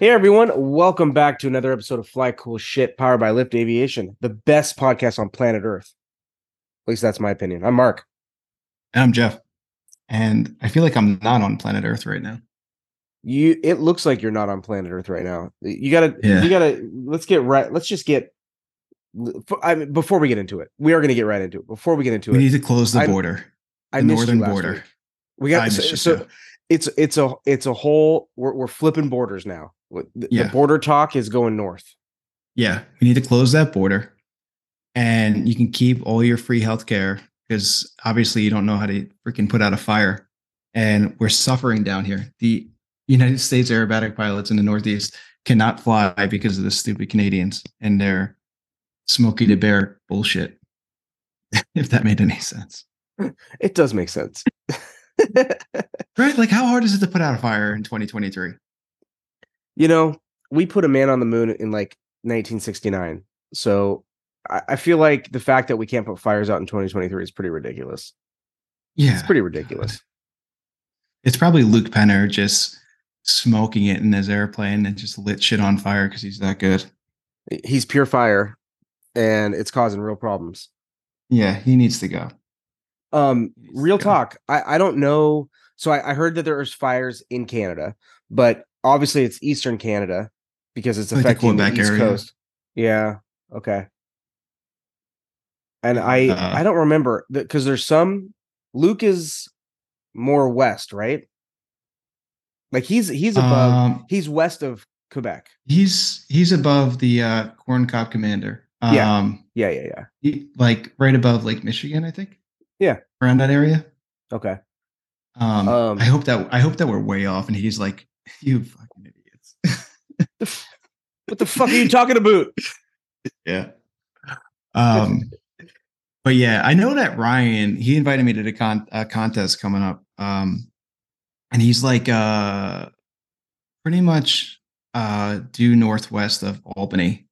Hey everyone, welcome back to another episode of Fly Cool Shit powered by Lift Aviation, the best podcast on planet Earth. At least that's my opinion. I'm Mark. And I'm Jeff. And I feel like I'm not on planet Earth right now. You it looks like you're not on planet Earth right now. You gotta Yeah. you gotta let's get right let's just get I mean, before we get into it, we are gonna get right into it. Before we get into We it, we need to close the border. I the missed northern border. week. We got I so, so. It's it's a it's a whole we're we're flipping borders now. The, the Yeah. border talk is going north. Yeah. We need to close that border. And you can keep all your free healthcare because obviously you don't know how to freaking put out a fire. And we're suffering down here. The United States aerobatic pilots in the Northeast cannot fly because of the stupid Canadians and their smoky the Bear bullshit. if that made any sense. It does make sense. Right? Like, how hard is it to put out a fire in 2023? you know, we put a man on the moon in like 1969. So I, I feel like the fact that we can't put fires out in 2023 is pretty ridiculous. Yeah. It's pretty ridiculous. It's probably Luke Penner just smoking it in his airplane and just lit shit on fire because he's that good. He's pure fire and it's causing real problems. Yeah, he needs to go. Um, real talk. I, I don't know. So I, I heard that there's fires in Canada, but obviously it's Eastern Canada because it's Like the affecting the, Quebec East area. Coast. Yeah. Okay. And I Uh, I don't remember because there's some Luke is more west, right? Like he's he's above Um, he's west of Quebec. he's he's above the uh, Corn Cob Commander. Um, Yeah. Yeah, yeah, yeah. he- like right above Lake Michigan, I think. Yeah. around that area. Okay. Um, Um, I hope that I hope that we're way off, and he's like, "You fucking idiots." What the fuck are you talking about? Yeah. Um, but yeah, I know that Ryan he invited me to the con- uh, contest coming up. Um, and he's like uh pretty much uh due northwest of Albany,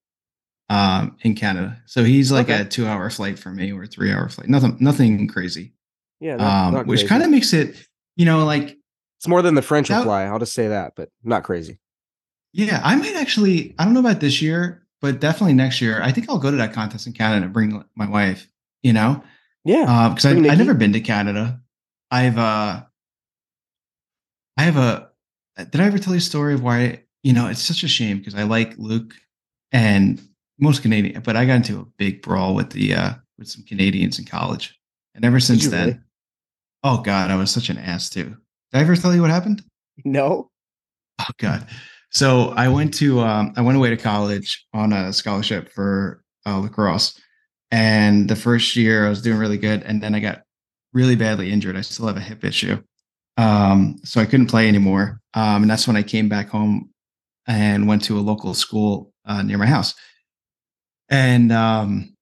um, in Canada. So he's like Okay. a two hour flight for me or a three hour flight. Nothing, nothing crazy. Yeah, not, um, not which kind of makes it, you know, like it's more than the French That- fly. I'll just say that, but not crazy. Yeah, I might actually. I don't know about this year, but definitely next year. I think I'll go to that contest in Canada and bring my wife. You know, Yeah. because I Bring I've never been to Canada. I've uh, I have a. Did I ever tell you a story of why? You know, it's such a shame because I like Luke and most Canadian, but I got into a big brawl with the uh with some Canadians in college, and ever since then, really? oh god, I was such an ass too. Did I ever tell you what happened? no. Oh God. So I went to um, I went away to college on a scholarship for uh, lacrosse, and the first year I was doing really good, and then I got really badly injured. I still have a hip issue, um, so I couldn't play anymore. Um, and that's when I came back home and went to a local school uh, near my house, and um,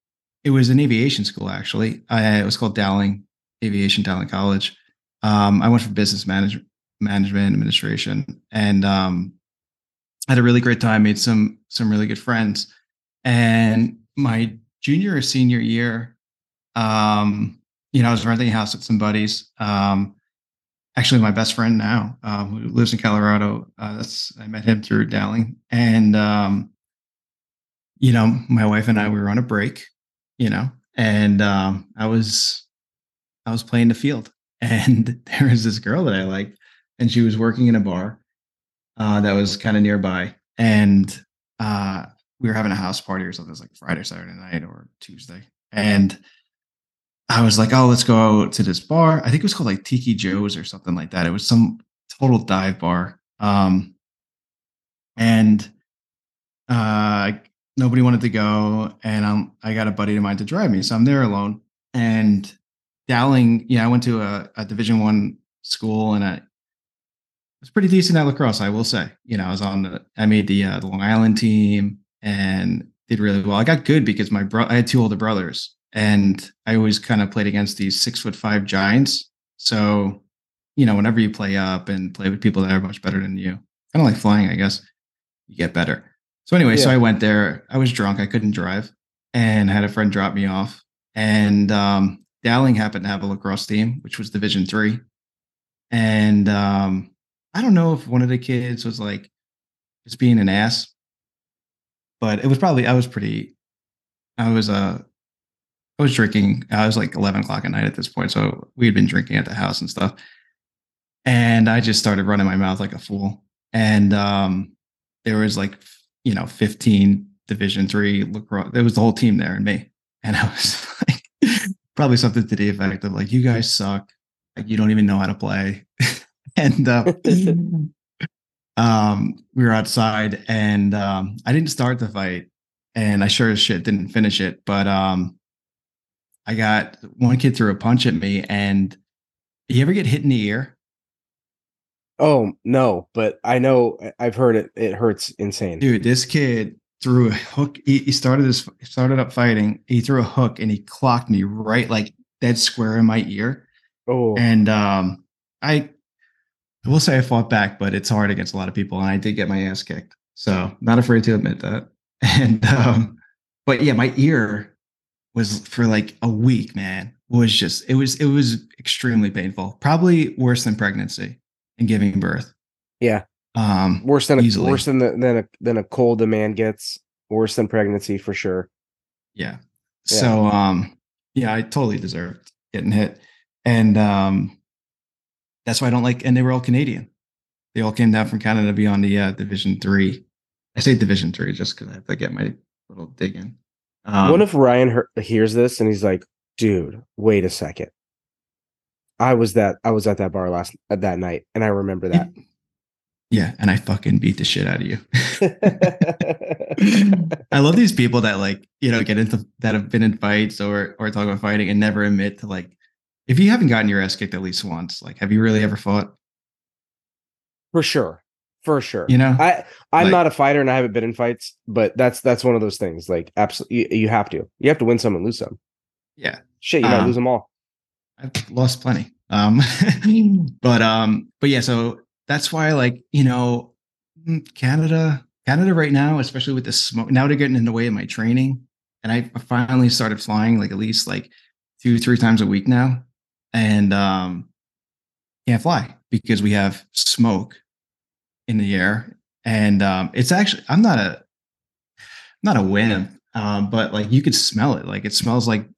it was an aviation school actually. I, it was called Dowling Aviation Dowling College. Um, I went for business management management administration and um had a really great time made some some really good friends and my junior or senior year um you know i was renting a house with some buddies um actually my best friend now um who lives in colorado uh, i met him through dowling and um you know my wife and i we were on a break you know and um i was i was playing the field and there was this girl that i liked and she was working in a bar uh, that was kind of nearby. And uh, we were having a house party or something. It was like Friday, Saturday night, or Tuesday. And I was like, "Oh, let's go to this bar." I think it was called like Tiki Joe's or something like that. It was some total dive bar. Um, and uh, nobody wanted to go, and um, I got a buddy of mine to drive me, so I'm there alone. And Dowling, yeah, I went to a, a Division One school, and I was pretty decent at lacrosse, I will say. You know, I was on the, I made the uh, the Long Island team and did really well. I got good because my bro, I had two older brothers, and I always kind of played against these six foot five giants. So, you know, whenever you play up and play with people that are much better than you, kind of like flying, I guess, you get better. So anyway, so I went there. I was drunk. I couldn't drive, and had a friend drop me off. And um, Dowling happened to have a lacrosse team, which was Division three. And um, I don't know if one of the kids was like just being an ass, but it was probably I was pretty. I was uh, I was drinking. I was like eleven o'clock at night at this point, so we had been drinking at the house and stuff. And I just started running my mouth like a fool. And um, there was like you know 15 division three lacrosse there was the whole team there and me. And i was like probably something to the effect of like you guys suck. Like you don't even know how to play. And uh, um we were outside and um i didn't start the fight and i sure as shit didn't finish it but um i got one kid threw a punch at me and you ever get hit in the ear Oh no, but I know I've heard it. It hurts insane. Dude, this kid threw a hook. He, he started this started up fighting. He threw a hook and he clocked me right like dead square in my ear. Oh, And um, I, I will say I fought back, but it's hard against a lot of people, and I did get my ass kicked. So not afraid to admit that. And um, but yeah, my ear was for like a week, man. Was just it was it was extremely painful. Probably worse than pregnancy and giving birth. yeah, Um, worse than a, easily. worse than the, than a than a cold a man gets. Worse than pregnancy for sure. Yeah. Yeah. So um yeah, I totally deserved getting hit. And um that's why I don't like and they were all Canadian. They all came down from Canada to be on the uh, division 3. I say division 3 just cuz I have to get my little dig in. Um, what if Ryan he- hears this and he's like, "Dude, wait a second. I was that I was at that bar last at that night, and I remember that." Yeah, and I fucking beat the shit out of you. I love these people that like, you know, get into that have been in fights or or talk about fighting and never admit to like if you haven't gotten your ass kicked at least once, like have you really ever fought? for sure, for sure. You know? I I'm Like- not a fighter and I haven't been in fights, but that's that's one of those things. Like, absolutely, you, you have to. You have to win some and lose some. yeah. Shit, you might Um, lose them all. I've lost plenty. Um, but um, but yeah, so that's why like you know, mm, Canada, Canada right now, especially with the smoke. Now they're getting in the way of my training, and I finally started flying like at least like two, three times a week now, and um, can't fly because we have smoke in the air, and um, it's actually I'm not a not a wimp, um, but like you could smell it. Like it smells like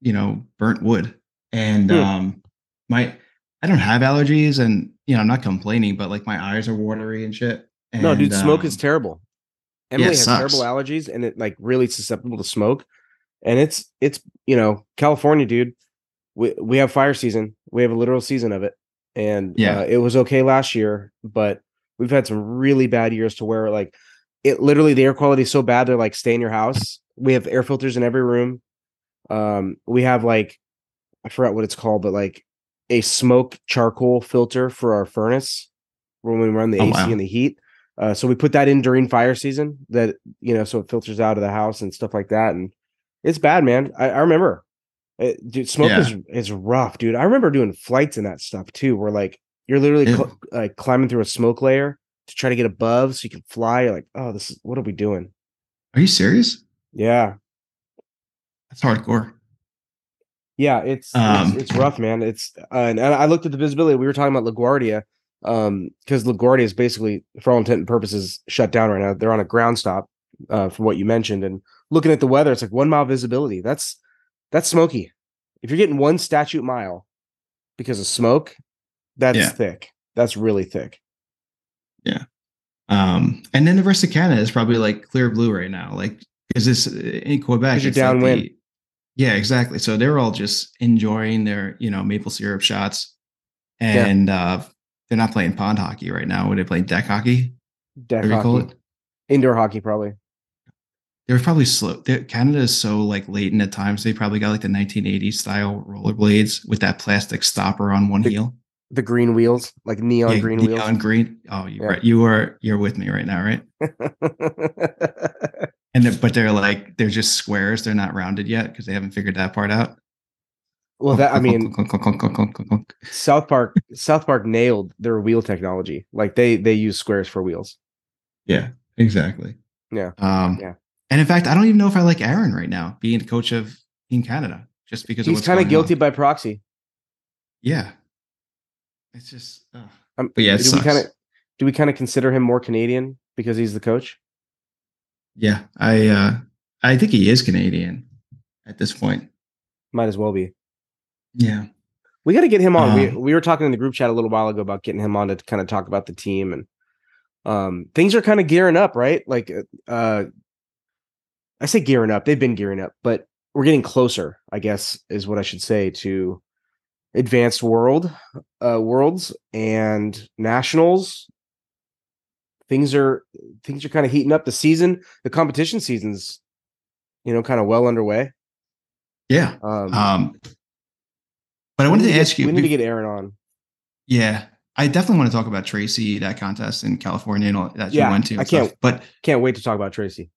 you know burnt wood, and Hmm. um, my I don't have allergies, and you know I'm not complaining, but like my eyes are watery and shit. And, no, dude, smoke is um, terrible. Emily it has terrible allergies and it like really susceptible to smoke. And it's it's you know California, dude. We we have fire season. We have a literal season of it, and Yeah. uh, it was okay last year, but we've had some really bad years to where like it literally the air quality is so bad they're like stay in your house. We have air filters in every room. Um, we have like I forgot what it's called, but like a smoke charcoal filter for our furnace when we run the Oh, AC wow. and the heat. Uh, so we put that in during fire season that you know, so it filters out of the house and stuff like that. And it's bad, man. I, I remember, it, dude, smoke Yeah. is is rough, dude. I remember doing flights and that stuff too, where like you're literally cl- like climbing through a smoke layer to try to get above so you can fly. You're like, oh, this is what are we doing? Are you serious? Yeah, That's hardcore. Yeah, it's Um, it's, it's rough, man. It's uh, and, I looked at the visibility. We were talking about LaGuardia, um, because LaGuardia is basically, for all intent and purposes, shut down right now. They're on a ground stop, uh, from what you mentioned. And looking at the weather, it's like one mile visibility. That's that's smoky. If you're getting one statute mile because of smoke, that's Yeah. thick. That's really thick. Yeah. Um, and then the rest of Canada is probably like clear blue right now, like because this in Quebec? you're it's like downwind. the- yeah, exactly. So they're all just enjoying their you know maple syrup shots, Yeah. and uh, they're not playing pond hockey right now. What they playing deck hockey? Deck hockey. Indoor hockey, probably. They're probably slow. They're, Canada is so like latent at times. They probably got like the 1980s style rollerblades with that plastic stopper on one The- heel. The green wheels, like neon Yeah, green neon green. Oh, you're Yeah. right. You are you're with me right now, right? And they're, but they're like they're just squares. They're not rounded yet because they haven't figured that part out. well, that I mean. South Park South Park nailed their wheel technology. Like they they use squares for wheels. yeah, exactly. Yeah. Um, Yeah. And in fact, I don't even know if I like Aaron right now, being the coach of in Canada, just because He's kind of guilty on. by proxy. Yeah. It's just. ugh. Um, But yeah, do we kind of do we kind of consider him more Canadian because he's the coach? Yeah, I uh I think he is Canadian at this point. Might as well be. Yeah. We got to get him on. we Um, we were talking in the group chat a little while ago about getting him on to kind of talk about the team and um things are kind of gearing up, right? Like uh I say gearing up. They've been gearing up, but we're getting closer, I guess is what I should say to advanced world uh worlds and nationals. Things are things are kind of heating up the season. The competition season's you know kind of well underway. Yeah. Um, Um but I wanted to get- ask you we need to get Aaron on. Yeah. I definitely want to talk about Tracy, that contest in California and all that Yeah, you went to. I can't- stuff. But Can't wait to talk about Tracy.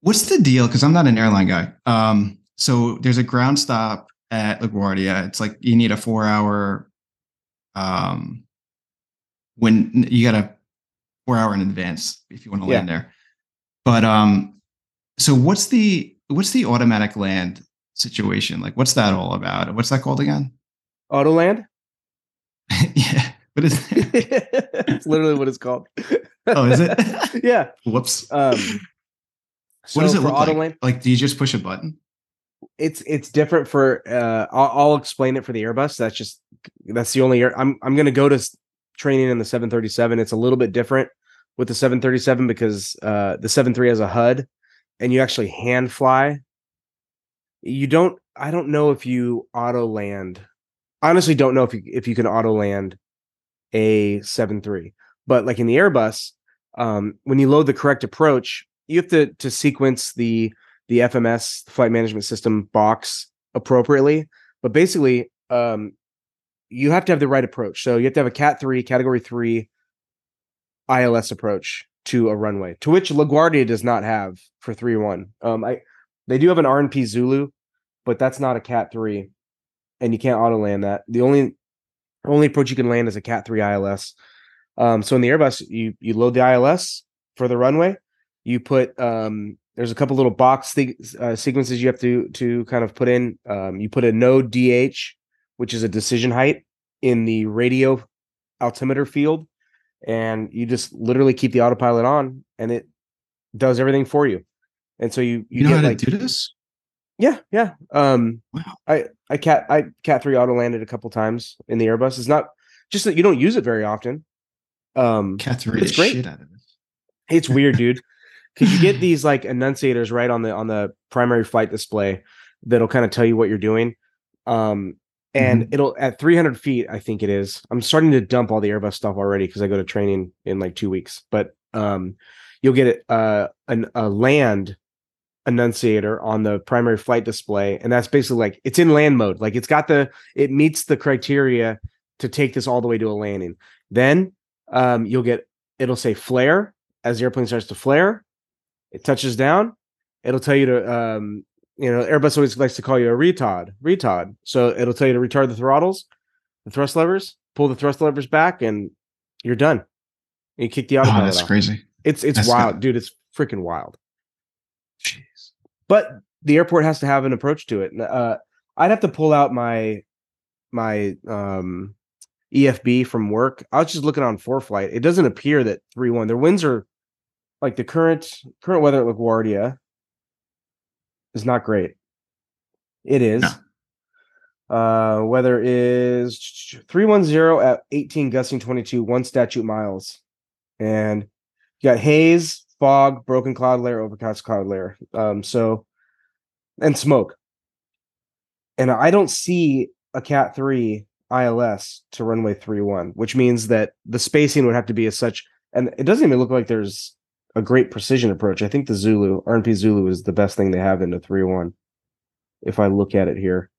what's the deal? Because I'm not an airline guy. Um, so there's a ground stop at LaGuardia. It's like you need a four hour um when you got a four hour in advance if you want to Yeah. land there. But um so what's the what's the automatic land situation? Like what's that all about? What's that called again? Autoland? yeah. What is it? it's literally what it's called. Oh, is it? yeah. Whoops. Um what does it look like? Autoland, Like do you just push a button? it's it's different for uh I'll, I'll explain it for the Airbus. That's just that's the only air I'm I'm gonna go to training in the 737. It's a little bit different with the 737 because uh the 73 has a HUD and you actually hand fly. You don't I don't know if you auto land. Honestly don't know if you if you can auto land a 73. But like in the Airbus, um when you load the correct approach, you have to to sequence the the FMS the flight management system box appropriately. But basically, um, you have to have the right approach. So you have to have a Cat three, Category three ILS approach to a runway, to which LaGuardia does not have for three one. Um, I they do have an RNP Zulu, but that's not a Cat three, and you can't auto land that. The only only approach you can land is a Cat three ILS. Um, so in the Airbus, you you load the ILS for the runway. You put um, there's a couple little box thi- uh, sequences you have to to kind of put in. Um, you put a node DH, which is a decision height, in the radio altimeter field, and you just literally keep the autopilot on, and it does everything for you. And so you You, you, know get how like to do this? yeah yeah. Um, Wow. I I cat I cat three auto landed a couple times in the Airbus. It's not just that you don't use it very often. Um, Cat three It's great. shit out of this. it's weird, dude. Because you get these like annunciators right on the on the primary flight display that'll kind of tell you what you're doing. Um, and it'll at 300 feet, I think it is. I'm starting to dump all the Airbus stuff already because I go to training in like two weeks. But um, you'll get it uh an, a land annunciator on the primary flight display, and that's basically like it's in land mode. Like it's got the it meets the criteria to take this all the way to a landing. Then um, you'll get it'll say flare as the airplane starts to flare. It touches down. It'll tell you to um, you know Airbus always likes to call you a retard, retard. So it'll tell you to retard the throttles, the thrust levers, pull the thrust levers back, and you're done. And you kick the Oh, autopilot that's off. crazy. It's it's That's wild, good. dude. It's freaking wild. Jeez. But the airport has to have an approach to it. Uh, I'd have to pull out my my um EFB from work. I was just looking on ForeFlight. It doesn't appear that three one. Their winds are like the current current weather at LaGuardia is not great. It is. Uh, weather is 310 at 18 gusting 22, one statute miles. And you got haze, fog, broken cloud layer, overcast cloud layer. Um, so and smoke. And I don't see a Cat 3 ILS to runway 31, which means that the spacing would have to be as such. And it doesn't even look like there's a great precision approach. I think the Zulu, RNP Zulu, is the best thing they have into 3-1. If I look at it here.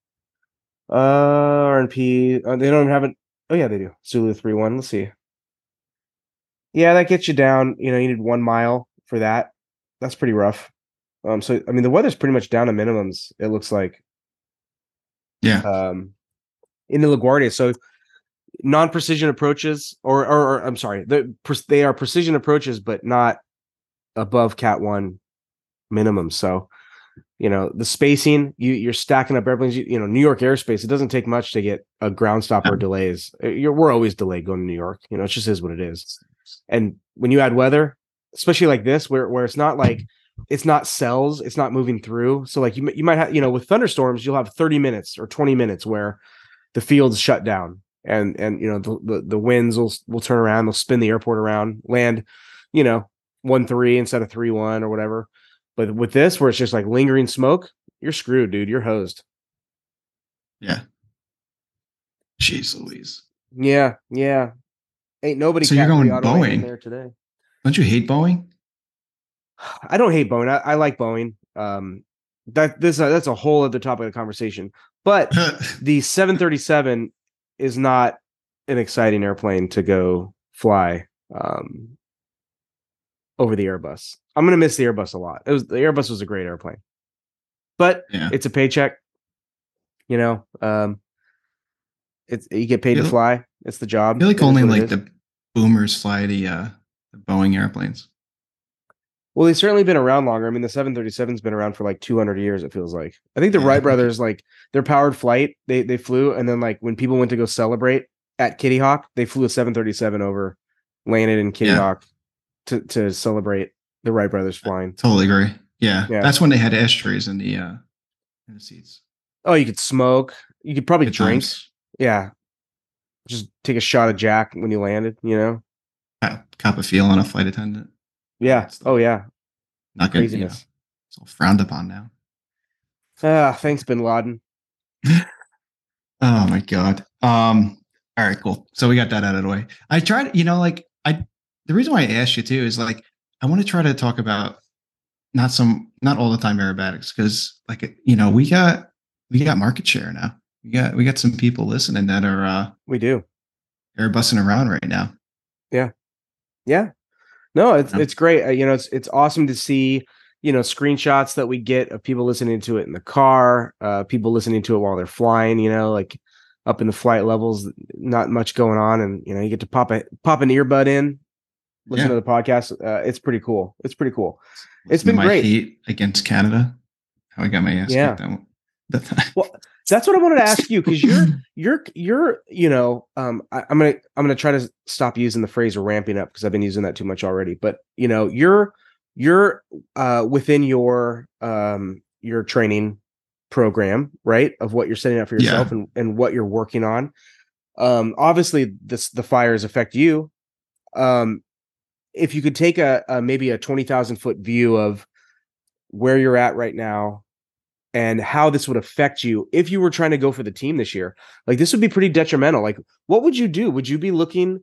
Uh RNP, uh, they don't have it. Oh yeah, they do. Zulu three one. Let's see. Yeah, that gets you down. You know, you need one mile for that. That's pretty rough. Um, so I mean, the weather's pretty much down to minimums. It looks like. Yeah. Um, in the LaGuardia, so non-precision approaches, or, or, or I'm sorry, the they are precision approaches, but not above Cat one minimum. So, you know, the spacing you you're stacking up airplanes. You, you know, New York airspace. It doesn't take much to get a ground stop or delays. Uh, You're, we're always delayed going to New York. You know, it just is what it is. And when you add weather, especially like this, where where it's not like it's not cells, it's not moving through. So like you you might have you know with thunderstorms, you'll have 30 minutes or 20 minutes where the field's shut down and and you know the the, the winds will will turn around, they'll spin the airport around, land, you know, one three instead of three one or whatever. But with this, where it's just like lingering smoke, you're screwed, dude. You're hosed. Yeah. Jeez Louise. Yeah, yeah. Ain't nobody. So you're going Boeing? there today. Don't you hate Boeing? I don't hate Boeing. I, I like Boeing. Um, that this uh, that's a whole other topic of conversation. But the 737 is not an exciting airplane to go fly um, over the Airbus. I'm gonna miss the Airbus a lot. It was the Airbus was a great airplane, but yeah. it's a paycheck. You know, um, it's you get paid to fly. It's the job. I feel like only like the boomers fly the uh the Boeing airplanes. Well, they've certainly been around longer. I mean, the 737's been around for like 200 years. It feels like. I think the Yeah. Wright brothers, like their powered flight, they they flew, and then like when people went to go celebrate at Kitty Hawk, they flew a 737 over, landed in Kitty Yeah. Hawk to to celebrate the Wright brothers flying. Totally agree. Yeah. Yeah. That's when they had ashtrays in the uh in the seats. Oh, you could smoke. You could probably Good drink. times. Yeah, just take a shot of Jack when you landed. You know. Cop, cop a feel on a flight attendant. Yeah. Oh yeah. Not good. You know, it's all frowned upon now. Ah, thanks, Bin Laden. Oh my god. Um. All right. Cool. So we got that out of the way. I tried. You know, like I. The reason why I asked you too is like I want to try to talk about not some not all the time aerobatics because like you know we got we got market share now. We got we got some people listening that are uh We do. they're bussing around right now. Yeah. Yeah no, it's Yeah. it's great. Uh, you know, it's it's awesome to see, you know, screenshots that we get of people listening to it in the car, uh people listening to it while they're flying, you know, like up in the flight levels, not much going on and you know, you get to pop a pop an earbud in, listen Yeah. to the podcast. Uh, it's pretty cool. It's pretty cool. It's been my great. Heat against Canada. How I got my ass Yeah. kicked that. That. Well, That's what I wanted to ask you because you're you're you're you know um I, i'm gonna i'm gonna try to stop using the phrase ramping up because i've been using that too much already but you know you're you're uh within your um your training program right of what you're setting up for Yeah. yourself and, and what you're working on um obviously this the fires affect you um if you could take a, a maybe a 20000 foot view of where you're at right now and how this would affect you if you were trying to go for the team this year. Like this would be pretty detrimental. Like what would you do? Would you be looking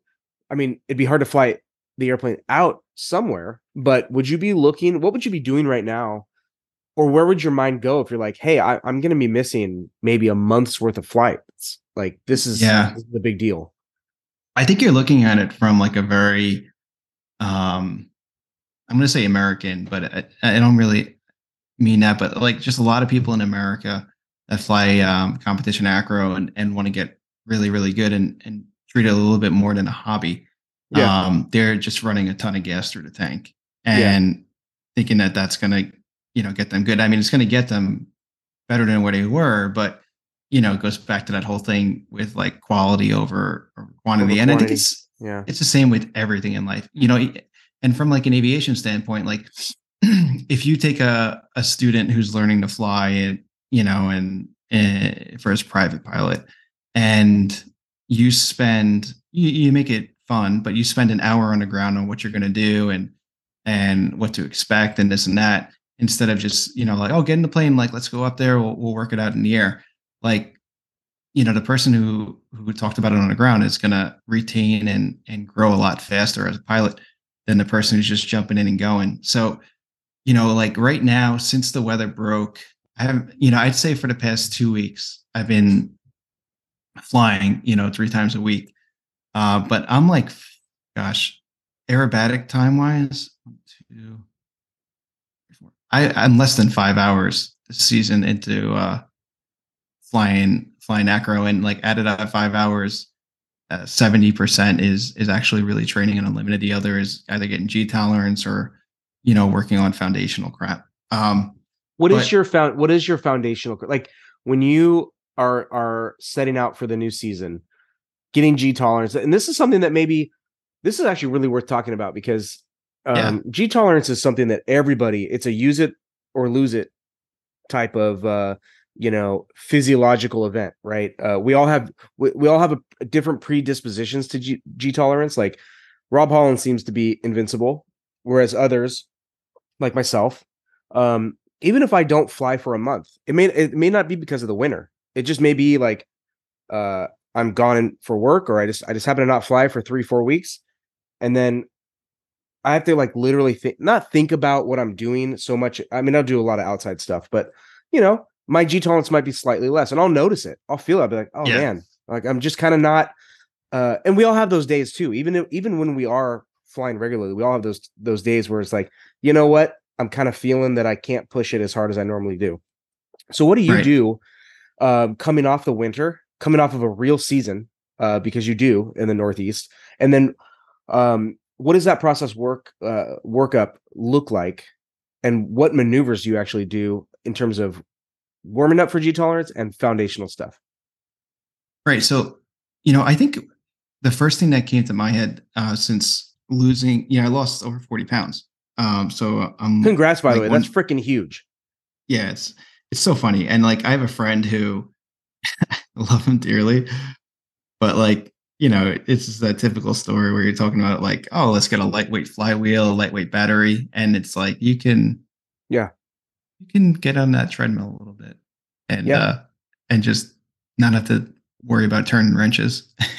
I mean, it'd be hard to fly the airplane out somewhere, but would you be looking what would you be doing right now? Or where would your mind go if you're like, "Hey, I, I'm going to be missing maybe a month's worth of flights. Like this is, Yeah. this is the big deal." I think you're looking at it from like a very, um, I'm going to say American, but I, I don't really mean that. But like just a lot of people in America that fly um, competition acro and, and want to get really, really good and, and treat it a little bit more than a hobby. Yeah. Um, they're just running a ton of gas through the tank Yeah. and thinking that that's going to, you know, get them good. I mean, it's going to get them better than where they were, but you know, it goes back to that whole thing with like quality over over quantity. Over and I think it's yeah. it's the same with everything in life you know and from like an aviation standpoint like if you take a, a student who's learning to fly and you know and, and for his private pilot and you spend you, you make it fun but you spend an hour on the ground on what you're going to do and and what to expect and this and that instead of just you know like oh get in the plane like let's go up there we'll, we'll work it out in the air like you know the person who who talked about it on the ground is going to retain and and grow a lot faster as a pilot than the person who's just jumping in and going so you know like right now since the weather broke i have you know i'd say for the past two weeks i've been flying, you know, three times a week. Uh, but I'm like, gosh, aerobatic time wise. I, I'm less than five hours this season into uh, flying flying acro, and like added at five hours, uh, seventy uh, percent is is actually really training and unlimited. The other is either getting G tolerance or you know working on foundational crap. Um, what but, is your found? What is your foundational like when you are are setting out for the new season, getting G tolerance, and this is something that maybe this is actually really worth talking about because um, yeah. G tolerance is something that everybody it's a use it or lose it type of uh, you know physiological event, right? Uh, we all have we, we all have a, a different predispositions to G, G tolerance. Like Rob Holland seems to be invincible, whereas others, like myself, um, even if I don't fly for a month, it may it may not be because of the winter. It just may be like uh I'm gone for work or I just I just happen to not fly for three, four weeks. And then I have to like literally think not think about what I'm doing so much. I mean, I'll do a lot of outside stuff, but you know, my G tolerance might be slightly less and I'll notice it. I'll feel it. I'll be like, oh yeah. man, like I'm just kind of not uh and we all have those days too. Even if, even when we are flying regularly, we all have those those days where it's like, you know what? I'm kind of feeling that I can't push it as hard as I normally do. So what do you right. do um, coming off the winter, coming off of a real season, uh, because you do in the Northeast, and then um, what does that process work uh, workup look like, and what maneuvers do you actually do in terms of warming up for G tolerance and foundational stuff? Right. So, you know, I think the first thing that came to my head uh, since losing, you know, I lost over 40 pounds. Um, so I'm congrats, by like the way. One, that's freaking huge. Yeah, it's it's so funny. And like I have a friend who I love him dearly, but like, you know, it's just that typical story where you're talking about like, oh, let's get a lightweight flywheel, a lightweight battery. And it's like you can yeah, you can get on that treadmill a little bit and yeah. uh and just not have to worry about turning wrenches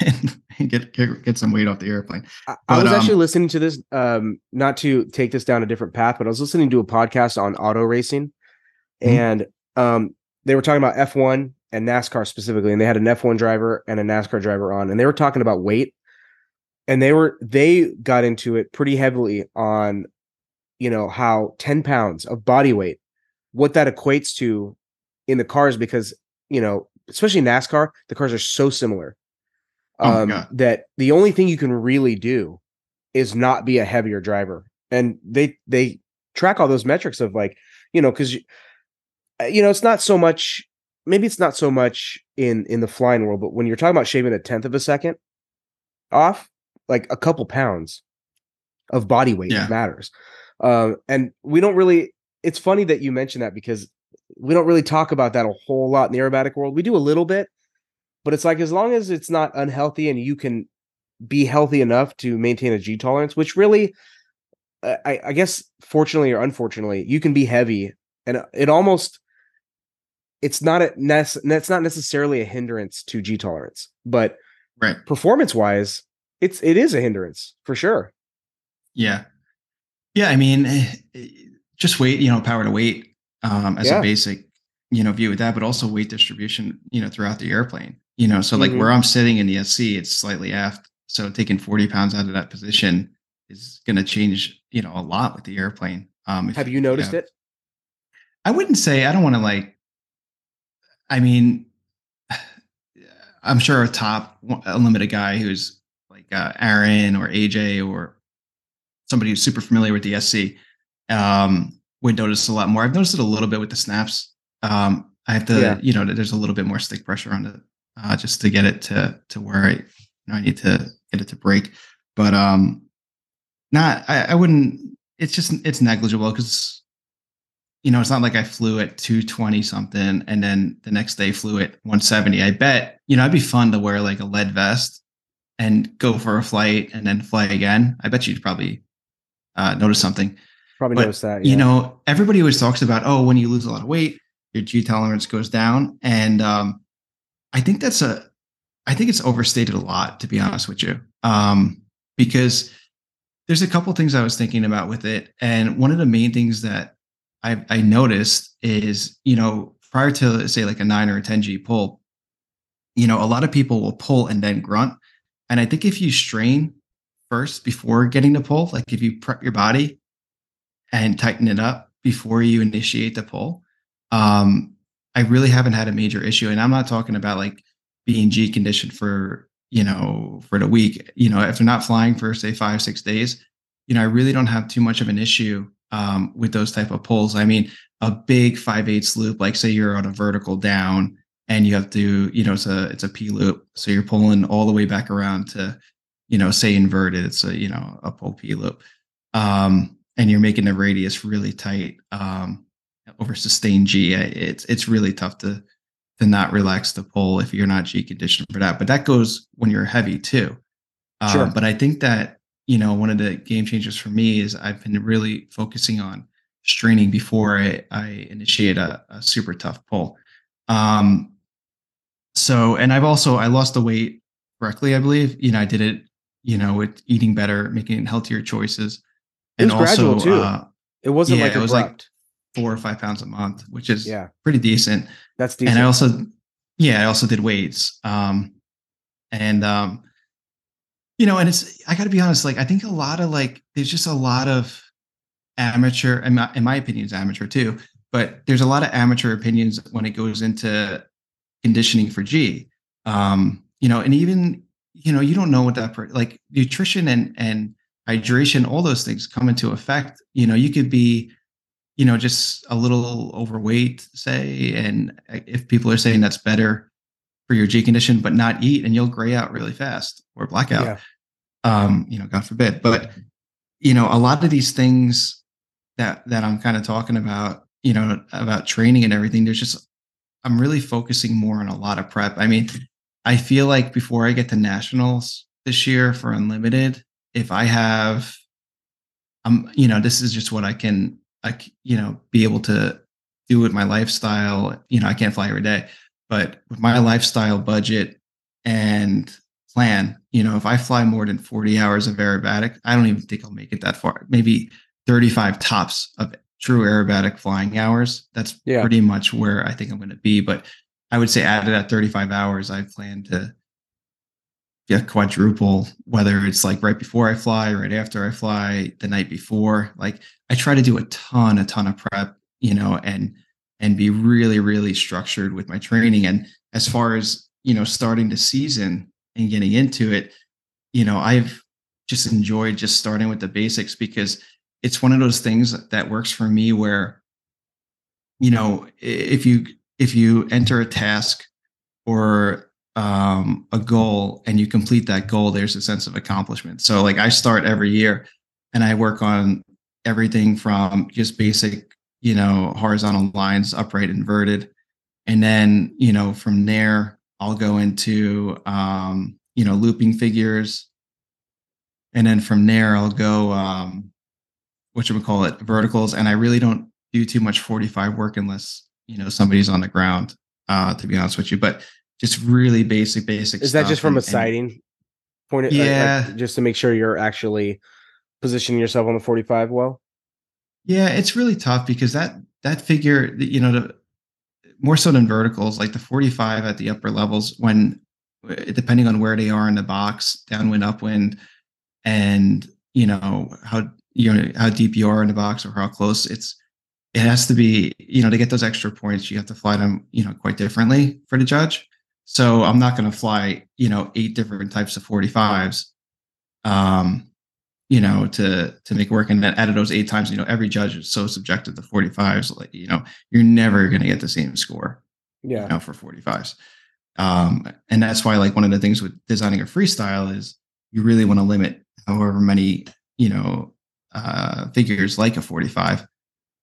and get, get, get some weight off the airplane. I, but, I was um, actually listening to this, um, not to take this down a different path, but I was listening to a podcast on auto racing, mm-hmm. and um, they were talking about F1 and NASCAR specifically, and they had an F1 driver and a NASCAR driver on, and they were talking about weight, and they were they got into it pretty heavily on, you know, how ten pounds of body weight, what that equates to in the cars, because you know, especially NASCAR, the cars are so similar oh um, that the only thing you can really do is not be a heavier driver, and they they track all those metrics of like you know because uh, you know, it's not so much. Maybe it's not so much in in the flying world, but when you're talking about shaving a tenth of a second off, like a couple pounds of body weight yeah. matters. Um, and we don't really. It's funny that you mentioned that because we don't really talk about that a whole lot in the aerobatic world. We do a little bit, but it's like as long as it's not unhealthy and you can be healthy enough to maintain a G tolerance, which really, I, I guess, fortunately or unfortunately, you can be heavy, and it almost it's not a that's not necessarily a hindrance to G tolerance, but right performance wise, it's it is a hindrance for sure. Yeah, yeah. I mean, eh, eh, just weight, you know, power to weight um, as yeah. a basic, you know, view with that, but also weight distribution, you know, throughout the airplane. You know, so like mm-hmm. where I'm sitting in the SC, it's slightly aft. So taking 40 pounds out of that position is going to change, you know, a lot with the airplane. Um, have you noticed you have, it? I wouldn't say I don't want to like I mean, I'm sure a top unlimited guy who's like uh, Aaron or AJ or somebody who's super familiar with the SC um, would notice a lot more. I've noticed it a little bit with the snaps. Um, I have to, yeah. you know, there's a little bit more stick pressure on it uh, just to get it to to where I, you know, I need to get it to break. But um, not, I, I wouldn't. It's just it's negligible because you know, it's not like I flew at 220 something and then the next day flew at 170. I bet, you know, it'd be fun to wear like a lead vest and go for a flight and then fly again. I bet you'd probably uh, notice something. Probably but, notice that. Yeah. You know, everybody always talks about, oh, when you lose a lot of weight, your G tolerance goes down. And um, I think that's a, I think it's overstated a lot, to be honest with you. Um, because there's a couple things I was thinking about with it. And one of the main things that I, I noticed is, you know, prior to say like a nine or a 10 G pull, you know, a lot of people will pull and then grunt. And I think if you strain first before getting to pull, like if you prep your body and tighten it up before you initiate the pull, um, I really haven't had a major issue. And I'm not talking about like being G conditioned for, you know, for the week. You know, if they're not flying for say five, six days, you know, I really don't have too much of an issue um, with those type of pulls. I mean, a big five eighths loop, like say you're on a vertical down and you have to, you know, it's a it's a P loop. So you're pulling all the way back around to, you know, say inverted, it's a, you know, a pull P loop. Um, and you're making the radius really tight um, over sustained G. It's it's really tough to to not relax the pull if you're not G conditioned for that. But that goes when you're heavy too. Um, sure. but I think that you know one of the game changers for me is I've been really focusing on straining before I, I initiate a, a super tough pull. Um, so, and I've also I lost the weight correctly, I believe. You know, I did it, you know, with eating better, making healthier choices. It and also, gradual too. Uh, it wasn't yeah, like it was like four or five pounds a month, which is yeah pretty decent. That's decent. And I also, yeah, I also did weights. Um, and um, you know, and it's I got to be honest, like I think a lot of like there's just a lot of amateur, in my, in my opinion, is amateur too. But there's a lot of amateur opinions when it goes into conditioning for G. Um, you know, and even you know, you don't know what that per- like nutrition and and hydration, all those things come into effect. You know, you could be, you know, just a little overweight, say, and uh, if people are saying that's better for your G condition, but not eat, and you'll gray out really fast or blackout. Yeah. Um, you know, God forbid. But you know, a lot of these things that that I'm kind of talking about, you know, about training and everything, there's just I'm really focusing more on a lot of prep. I mean, I feel like before I get to nationals this year for unlimited, if I have I'm, you know, this is just what I can I you know, be able to do with my lifestyle. You know, I can't fly every day, but with my lifestyle budget and plan, you know, if I fly more than 40 hours of aerobatic, I don't even think I'll make it that far. Maybe 35 tops of true aerobatic flying hours. That's yeah. pretty much where I think I'm going to be. But I would say added at 35 hours, I plan to get quadruple, whether it's like right before I fly, right after I fly, the night before. Like I try to do a ton, a ton of prep, you know, and and be really, really structured with my training. And as far as, you know, starting the season and getting into it, you know, I've just enjoyed just starting with the basics because it's one of those things that works for me where you know if you if you enter a task or um, a goal and you complete that goal there's a sense of accomplishment. So like i start every year and i work on everything from just basic you know horizontal lines upright inverted. And then you know from there i'll go into um, you know looping figures. And then from there i'll go um, what we call it? Verticals. And i really don't do too much 45 work unless you know somebody's on the ground uh to be honest with you. But just really basic basic is that just from and, a sighting point of, yeah like, just to make sure you're actually positioning yourself on the 45 well? Yeah it's really tough because that that figure you know the more so than verticals like the 45 at the upper levels when eh, depending on where they are in the box downwind upwind and you know how you know how deep you are in the box or how close it's it has to be you know to get those extra points you have to fly them you know quite differently for the judge so i'm not going to fly you know eight different types of 45s um you know to to make work and then out of those eight times you know every judge is so subjective to 45s like you know you're never going to get the same score yeah you know for 45s um and that's why like one of the things with designing a freestyle is you really want to limit however many you know uh, figures like a 45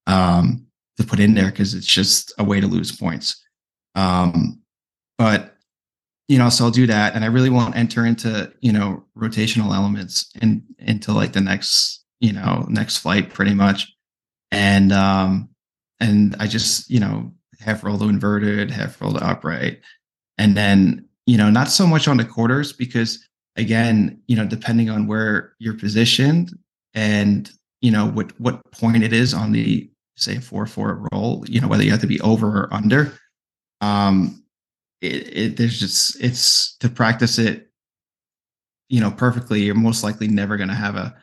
um, to put in there because it's just a way to lose points. Um, but you know, so I'll do that, and I really won't enter into you know rotational elements in until like the next you know next flight, pretty much. And um, and I just you know half roll to inverted, half roll to upright, and then you know not so much on the quarters because again you know depending on where you're positioned and you know what what point it is on the say four four roll you know whether you have to be over or under um it, it there's just it's to practice it you know perfectly you're most likely never going to have a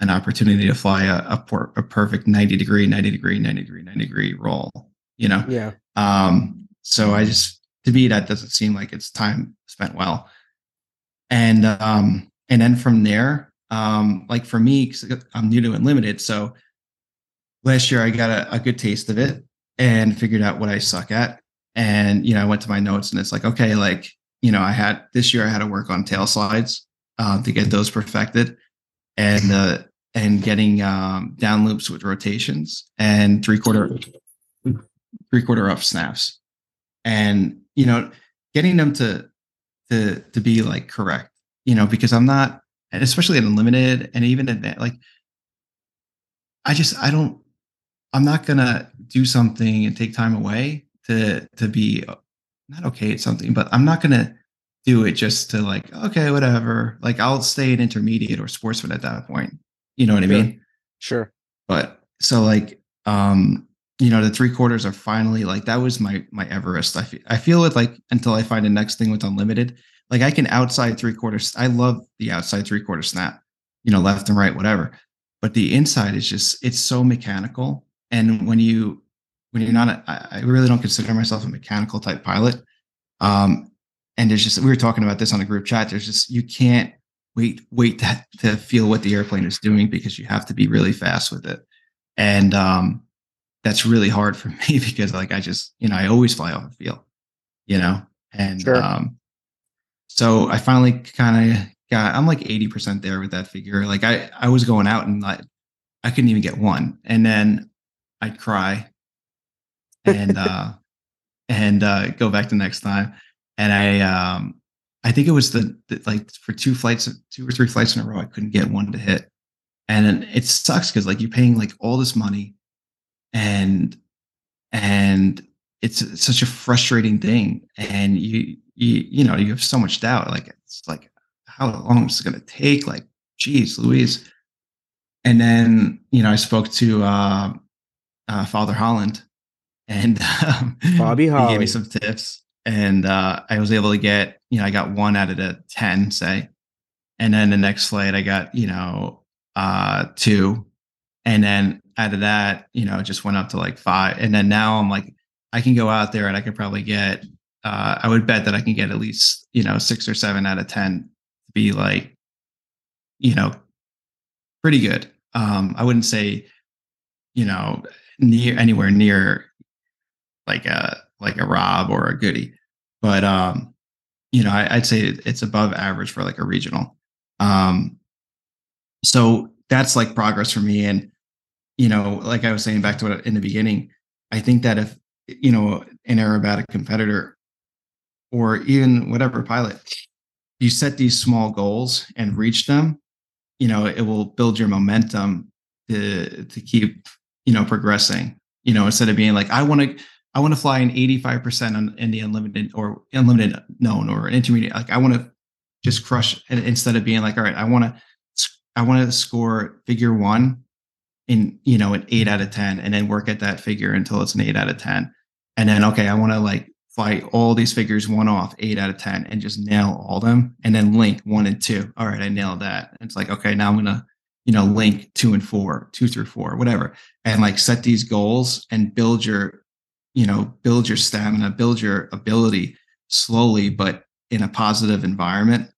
an opportunity to fly a, a, por- a perfect 90 degree 90 degree 90 degree 90 degree roll you know? Yeah. um so i just to me that doesn't seem like it's time spent well. And um and then from there um like for me 'cause i'm new to unlimited so last year i got a, a good taste of it and figured out what i suck at and you know i went to my notes and it's like okay like you know i had this year i had to work on tail slides um, to get those perfected and uh and getting um down loops with rotations and three quarter three quarter up snaps. And you know getting them to to to be like correct you know because i'm not especially in unlimited and even advanced like i just i don't i'm not gonna do something and take time away to to be not okay at something but i'm not gonna do it just to like okay whatever. Like i'll stay an intermediate or sportsman at that point. You know what i mean? Sure. but so like um you know the three quarters are finally like that was my my everest. I feel i feel it like until i find the next thing with unlimited. Like i can outside three quarters i love the outside three quarter snap you know left and right whatever. But the inside is just it's so mechanical. And when you when you're not a, I, I really don't consider myself a mechanical type pilot. Um and there's just we were talking about this on a group chat. There's just you can't wait wait to, to feel what the airplane is doing because you have to be really fast with it. And um that's really hard for me because like i just you know i always fly off the field, you know? And Sure. um so i finally kind of got i'm like 80% there with that figure. Like i i was going out and like i couldn't even get one. And then i'd cry and uh and uh go back the next time. And i um i think it was the, the like for two flights two or three flights in a row i couldn't get one to hit. And it sucks because like you're paying like all this money and and it's, it's such a frustrating thing. And you you you know you have so much doubt like it's like how long is it going to take? Like geez louise. And then you know i spoke to uh, uh father holland and um, Bobby he gave me some tips and uh i was able to get you know i got one out of the 10 say and then the next flight i got you know uh two and then out of that you know it just went up to like five and then now i'm like i can go out there and i could probably get uh i would bet that i can get at least you know six or seven out of ten to be like you know pretty good. Um i wouldn't say you know near anywhere near like a like a rob or a goody. But um you know I, i'd say it's above average for like a regional. Um so that's like progress for me. And you know like i was saying back to it in the beginning i think that if you know an aerobatic competitor or even whatever pilot you set these small goals and reach them you know it will build your momentum to to keep you know progressing you know instead of being like i want to i want to fly an 85% on, in the unlimited or unlimited known or an intermediate like i want to just crush and instead of being like all right i want to i want to score figure one in you know an 8 out of 10 and then work at that figure until it's an 8 out of 10 and then okay i want to like fly all these figures one off 8 out of 10 and just nail all them and then link one and two. All right i nailed that. It's like okay now i'm gonna you know link two and four two through four whatever. And like set these goals and build your you know build your stamina build your ability slowly but in a positive environment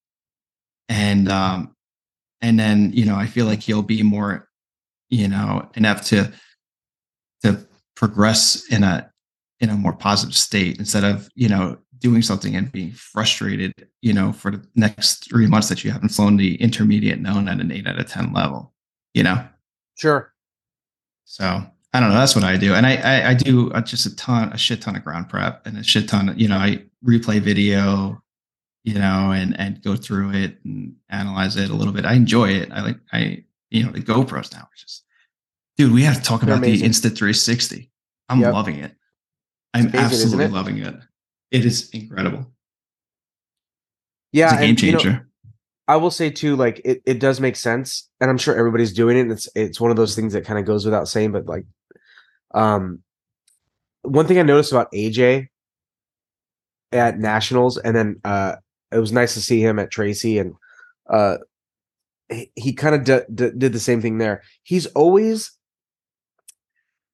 and um and then you know i feel like you'll be more you know enough to to progress in a in a more positive state instead of you know doing something and being frustrated you know for the next three months that you haven't flown the intermediate known at an 8 out of 10 level you know Sure. so I don't know. That's what I do, and I I, I do uh, just a ton, a shit ton of ground prep, and a shit ton. Of, you know, I replay video, you know, and and go through it and analyze it a little bit. I enjoy it. I like I you know the GoPros now. It's just, dude, we have to talk They're about amazing. the Insta 360. I'm Yep. loving it. I'm amazing, absolutely it? loving it. It is incredible. Yeah. It's a game and, you know, changer. I will say too, like it, it does make sense, and I'm sure everybody's doing it. It's it's one of those things that kind of goes without saying, but like, um, one thing I noticed about AJ at nationals, and then uh, it was nice to see him at Tracy, and uh, he, he kind of d- d- did the same thing there. He's always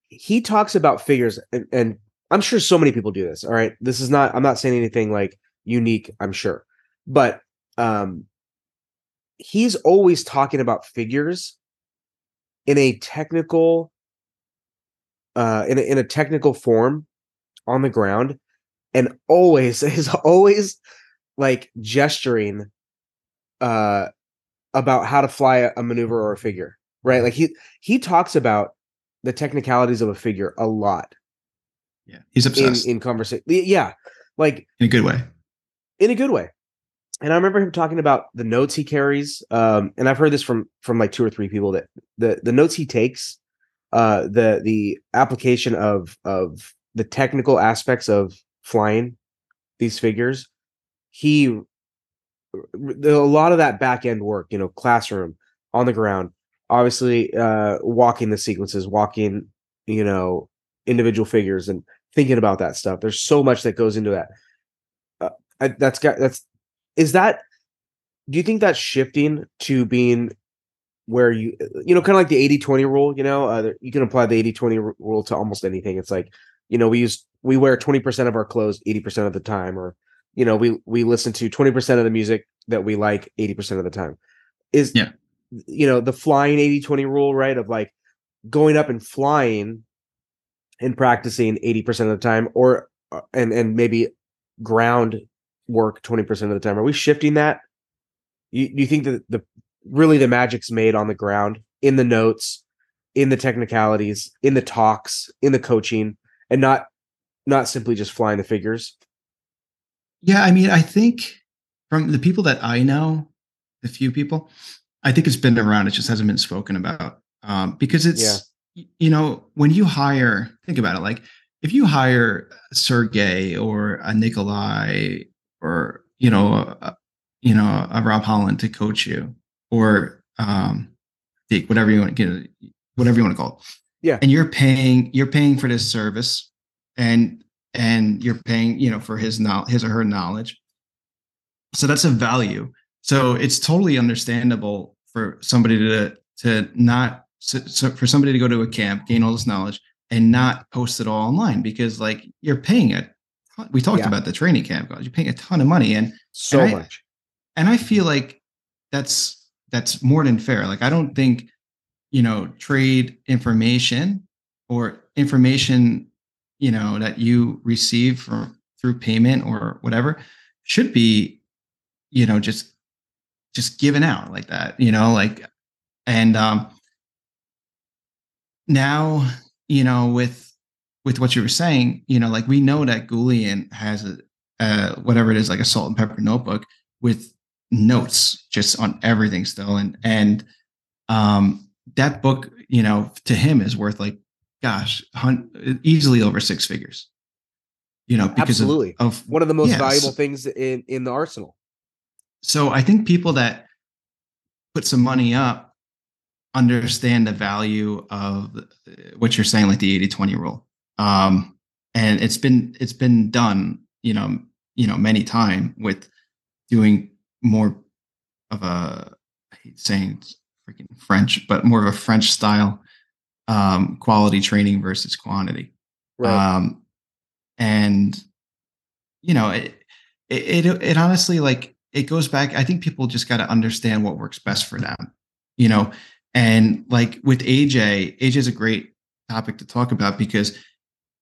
he talks about figures, and, and I'm sure so many people do this. All right, this is not. I'm not saying anything like unique. I'm sure, but um, he's always talking about figures in a technical uh in a, in a technical form on the ground and always is always like gesturing uh about how to fly a, a maneuver or a figure right? Like he he talks about the technicalities of a figure a lot yeah he's obsessed. in, in conversation yeah like in a good way. In a good way. And I remember him talking about the notes he carries. Um, and I've heard this from from like two or three people that the the notes he takes, uh, the the application of of the technical aspects of flying these figures, he a lot of that back end work, you know, classroom on the ground, obviously, uh, walking the sequences, walking, you know, individual figures, and thinking about that stuff. There's so much that goes into that. Uh, I, that's got that's is that do you think that's shifting to being where you you know kind of like the 80-20 rule you know uh, you can apply the 80-20 rule to almost anything it's like you know we use we wear 20% of our clothes 80% of the time or you know we we listen to 20% of the music that we like 80% of the time is yeah you know the flying 80-20 rule right of like going up and flying and practicing 80% of the time or uh, and and maybe ground work 20% of the time. Are we shifting that? You, you think that the really the magic's made on the ground, in the notes, in the technicalities, in the talks, in the coaching, and not not simply just flying the figures? Yeah, I mean, I think from the people that I know, the few people, I think it's been around. It just hasn't been spoken about um, because it's yeah. you know when you hire, think about it. Like if you hire Sergey or a Nikolai or you know, a, you know, a Rob Holland to coach you, or um, whatever you want to whatever you want to call it. Yeah. And you're paying, you're paying for this service, and and you're paying, you know, for his knowledge, his or her knowledge. So that's a value. So it's totally understandable for somebody to to not so, so for somebody to go to a camp, gain all this knowledge, and not post it all online because like you're paying it we talked yeah. about the training camp guys. You're paying a ton of money and so and I, much. And I feel like that's that's more than fair. Like I don't think, you know, trade information or information, you know, that you receive from through payment or whatever should be, you know, just just given out like that, you know, like and um now, you know, with with what you were saying, you know, like we know that Goulian has a, uh, whatever it is, like a salt and pepper notebook with notes just on everything still, and and um, that book, you know, to him is worth like, gosh, hun- easily over six figures. You know, because absolutely of, of one of the most valuable things in in the arsenal. So I think people that put some money up understand the value of what you're saying, like the 80 20 rule um, and it's been it's been done you know you know many time with doing more of a I hate saying freaking French, but more of a French style um, quality training versus quantity. Right. Um, and you know, it, it, it it honestly like it goes back. I think people just got to understand what works best for them. You know, and like with AJ, AJ is a great topic to talk about because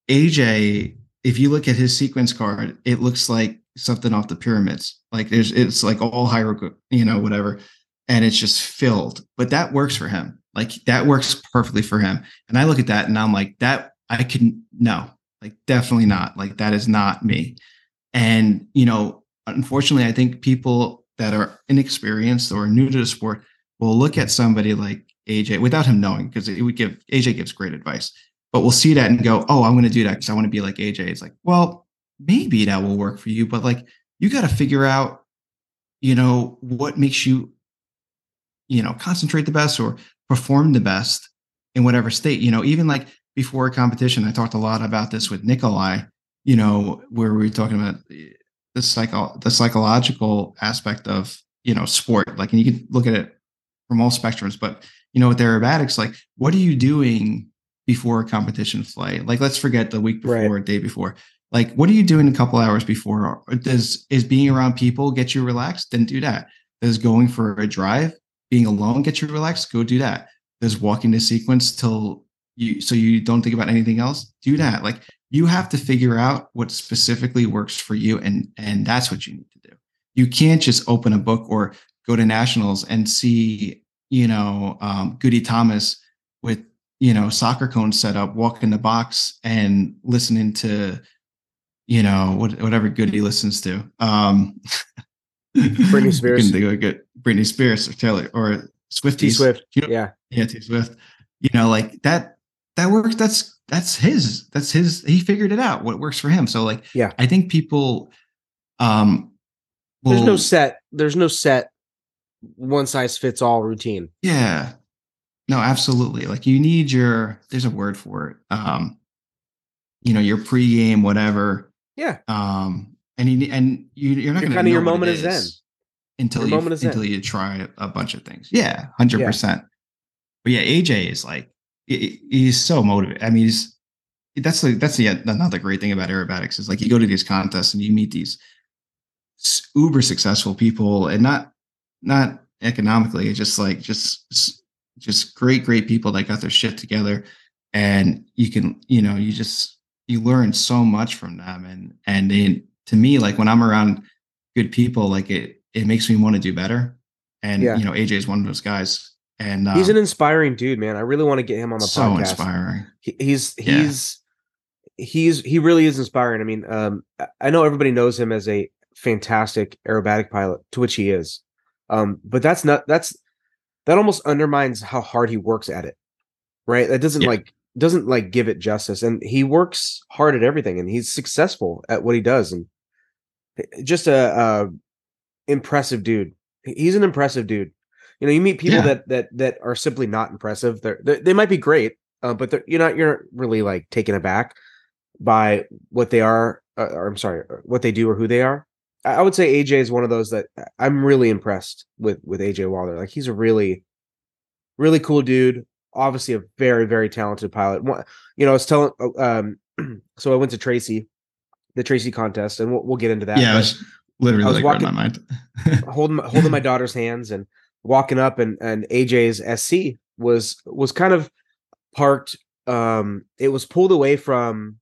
AJ, if you look at his sequence card, it looks like something off the pyramids. Like there's it's like all hieroglyph, you know, whatever. And it's just filled. But that works for him. Like that works perfectly for him. And I look at that and I'm like, that I can no, like definitely not. Like that is not me. And you know, unfortunately, I think people that are inexperienced or new to the sport will look at somebody like AJ without him knowing, because it would give AJ gives great advice but we'll see that and go, oh, I'm going to do that because I want to be like AJ. It's like, well, maybe that will work for you, but like you got to figure out, you know, what makes you, you know, concentrate the best or perform the best in whatever state. You know, even like before a competition, I talked a lot about this with Nikolai. You know, where we were talking about eh, the psycho the psychological aspect of you know sport. Like, and you can look at it from all spectrums. But you know, with aerobatics, like, what are you doing before a competition flight? Like, let's forget the week before, right. day before. Like, what are you doing a couple hours before? Does is being around people get you relaxed? Then do that. Does going for a drive, being alone get you relaxed? Go do that. Does walking the sequence till you so you don't think about anything else? Do that. Like you have to figure out what specifically works for you, and and that's what you need to do. You can't just open a book or go to nationals and see you know um, Goody Thomas with you know soccer cones set up, walk in the box and listening to you know what, whatever Goody listens to. Um, Britney Spears. you can get Britney Spears or Taylor or Swift. T Swift. You know, yeah. Yeah, T Swift. You know, like that that works. That's that's his. That's his. He figured it out. What works for him. So like, yeah, I think people. Um, will, there's no set. There's no set. One size fits all routine. Yeah. No, absolutely. Like you need your. There's a word for it. Um, you know, your pregame, whatever. Yeah. Um, and you and you, you're not going to kind of your moment is then until your you until you try a bunch of things. Yeah, hundred yeah. percent. But yeah, AJ is like he's so motivated. I mean, he's that's the that's the another great thing about aerobatics is like you go to these contests and you meet these uber successful people and not not economically, it's just like just just great great people that got their shit together and you can you know you just you learn so much from them and and they, to me like when i'm around good people like it it makes me want to do better. And yeah. you know aj is one of those guys and he's an um, inspiring dude man. I really want to get him on the so podcast. inspiring. He, he's he's yeah. he's he really is inspiring. I mean um i know everybody knows him as a fantastic aerobatic pilot to which he is. Um but that's not that's that almost undermines how hard he works at it right? That doesn't yeah. like doesn't like give it justice and he works hard at everything and he's successful at what he does and eh, just a, a impressive dude. He's an impressive dude. You know you meet people yeah. that that that are simply not impressive. They're, they're they might be great uh, but they're, you're not you're not really like taken aback by what they are uh, or i'm sorry uh, what they do or who they are. I would say aj is one of those that i'm really impressed with with aj wilder. Like he's a really really cool dude obviously a very very talented pilot. You know, I was telling. Uh, um, so I went to Tracy, the Tracy contest, and we'll, we'll get into that. Yeah, I was literally I was like walking, my mind. holding holding my daughter's hands and walking up, and and AJ's SC was was kind of parked. Um, it was pulled away from,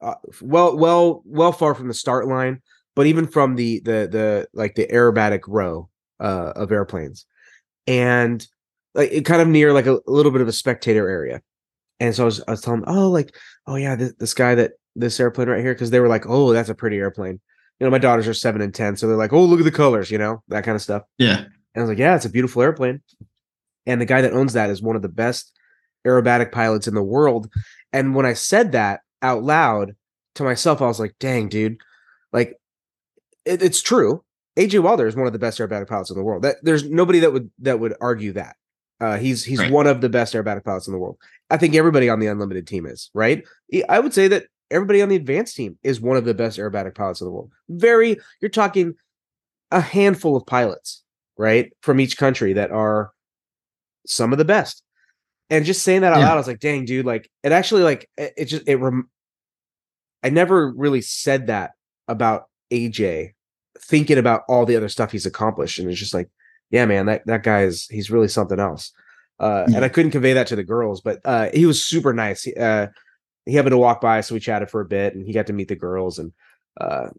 uh, well, well, well far from the start line, but even from the the the like the aerobatic row uh, of airplanes, and like it kind of near like a, a, little bit of a spectator area. And so I was, I was telling them, oh, like, oh yeah, this, this guy that this airplane right here, because they were like, oh, that's a pretty airplane. You know, my daughters are seven and ten, so they're like, oh, look at the colors, you know, that kind of stuff. Yeah. And I was like, yeah, it's a beautiful airplane. And the guy that owns that is one of the best aerobatic pilots in the world. And when I said that out loud to myself, I was like, dang, dude, like it, it's true. AJ Wilder is one of the best aerobatic pilots in the world. That there's nobody that would that would argue that. Uh, he's he's right. one of the best aerobatic pilots in the world. I think everybody on the unlimited team is right. I would say that everybody on the advanced team is one of the best aerobatic pilots in the world. Very, you're talking a handful of pilots, right, from each country that are some of the best. And just saying that out yeah. loud, I was like, "Dang, dude!" Like it actually, like it, it just it. Rem- I never really said that about AJ, thinking about all the other stuff he's accomplished, and it's just like, yeah, man, that that guy is he's really something else. Uh, and I couldn't convey that to the girls, but uh, he was super nice. He, uh, he happened to walk by, so we chatted for a bit, and he got to meet the girls, and uh,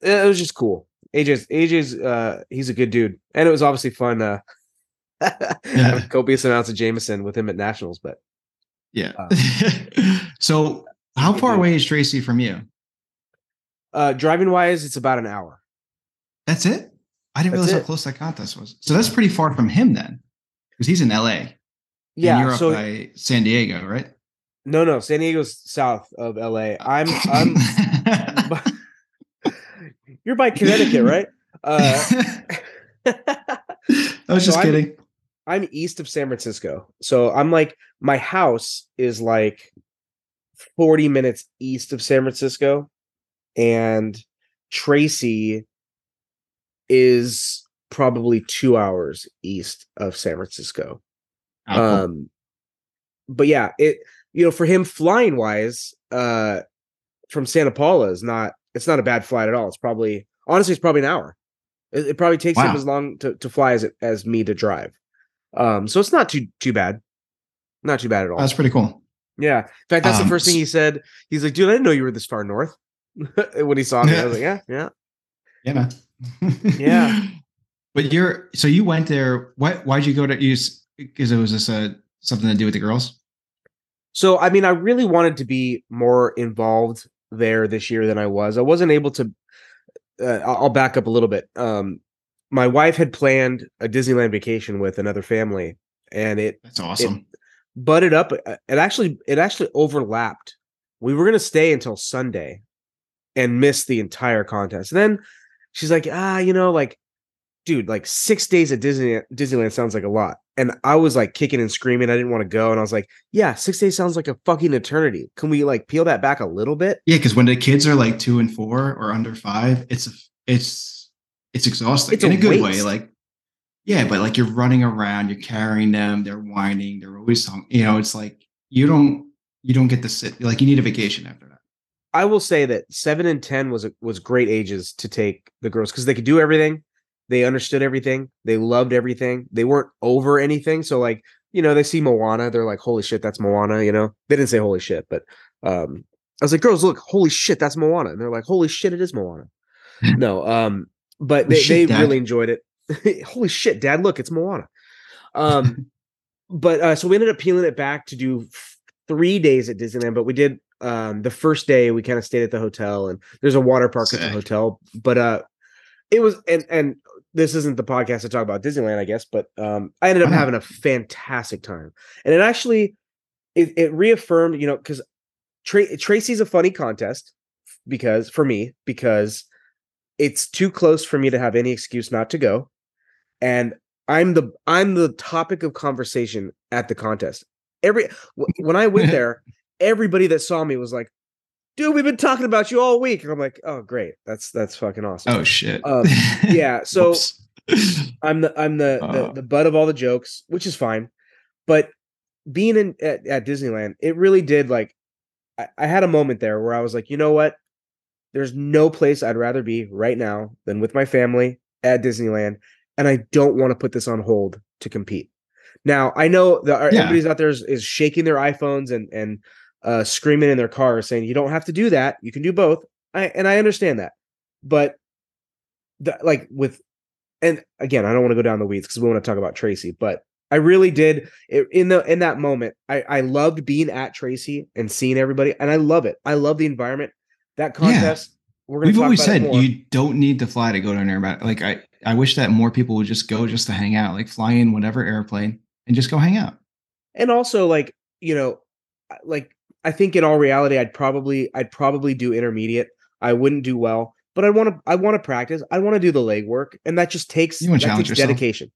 it was just cool. AJ's AJ's uh, he's a good dude, and it was obviously fun. Uh, yeah. copious amounts of Jameson with him at nationals, but yeah. Uh, so, how far away is Tracy from you? Uh, driving wise, it's about an hour. That's it. I didn't realize how close that contest was. So that's pretty far from him then, because he's in LA. Yeah, you're so, up by San Diego, right? No, no, San Diego's south of LA. I'm, I'm. you're by Connecticut, right? Uh, I was just so kidding. I'm, I'm east of San Francisco, so I'm like my house is like 40 minutes east of San Francisco, and Tracy is probably two hours east of San Francisco. Oh, cool. Um, but yeah, it you know for him flying wise, uh, from Santa Paula is not it's not a bad flight at all. It's probably honestly it's probably an hour. It, it probably takes him as long to, to fly as it as me to drive. Um, so it's not too too bad, not too bad at all. That's pretty cool. yeah, in fact, that's the Um, first thing he said. He's like, "Dude, I didn't know you were this far north." when he saw me, I was like, "Yeah, yeah." Yeah, man. Yeah. But you're so you went there. Why why'd you go to use because it was just uh something to do with the girls? So, I mean, I really wanted to be more involved there this year than I was. I wasn't able to. Uh, I'll back up a little bit. Um, my wife had planned a Disneyland vacation with another family, and it That's awesome. butted up. uh, It actually it actually overlapped. We were gonna stay until Sunday, and miss the entire contest. And then she's like, ah, you know, like, dude, like six days at Disney Disneyland sounds like a lot. And I was like kicking and screaming. I didn't want to go, and I was like, yeah, six days sounds like a fucking eternity. Can we like peel that back a little bit? yeah, because when the kids are like two and four or under five, it's it's it's exhausting It's a in a good way. Like yeah, but like you're running around, you're carrying them, they're whining, they're always you know, it's like you don't you don't get to sit like you need a vacation after that. I will say that seven and ten was was great ages to take the girls because they could do everything, they understood everything, they loved everything, they weren't over anything. So like you know they see Moana, they're like, holy shit, that's Moana. You know they didn't say holy shit, but um, I was like, girls, look, holy shit, that's Moana, and they're like, holy shit, it is Moana. no, um, but they, shit, they Dad. really enjoyed it. holy shit, Dad, look, it's Moana. Um, but uh, so we ended up peeling it back to do three days at Disneyland, but we did um the first day we kind of stayed at the hotel and there's a water park at the hotel but uh it was and and this isn't the podcast to talk about disneyland i guess but um i ended up having a fantastic time and it actually it, it reaffirmed you know because Tra- tracy's a funny contest because for me because it's too close for me to have any excuse not to go and i'm the i'm the topic of conversation at the contest. Every when i went there everybody that saw me was like dude we've been talking about you all week and i'm like oh great that's that's fucking awesome Oh shit. Um, yeah so I'm the I'm the, the Uh. the butt of all the jokes, which is fine. But being in at, at Disneyland, it really did like I, I had a moment there where I was like, you know what? There's no place I'd rather be right now than with my family at Disneyland, and I don't want to put this on hold to compete. Now I know that Yeah. everybody's out there is, is shaking their iPhones and and uh, screaming in their car saying you don't have to do that. You can do both. I and I understand that, but the, like with and again, I don't want to go down the weeds because we want to talk about Tracy, but I really did it, in the in that moment. I I loved being at Tracy and seeing everybody, and I love it. I love the environment. That contest. We're gonna We've always said you don't need to fly to go to an airport. Like I, I wish that more people would just go just to hang out, like fly in whatever airplane and just go hang out. and also like you know like i think in all reality i'd probably i'd probably do intermediate. I wouldn't do well but i want to i want to practice. I want to do the legwork and that just takes that takes yourself. dedication.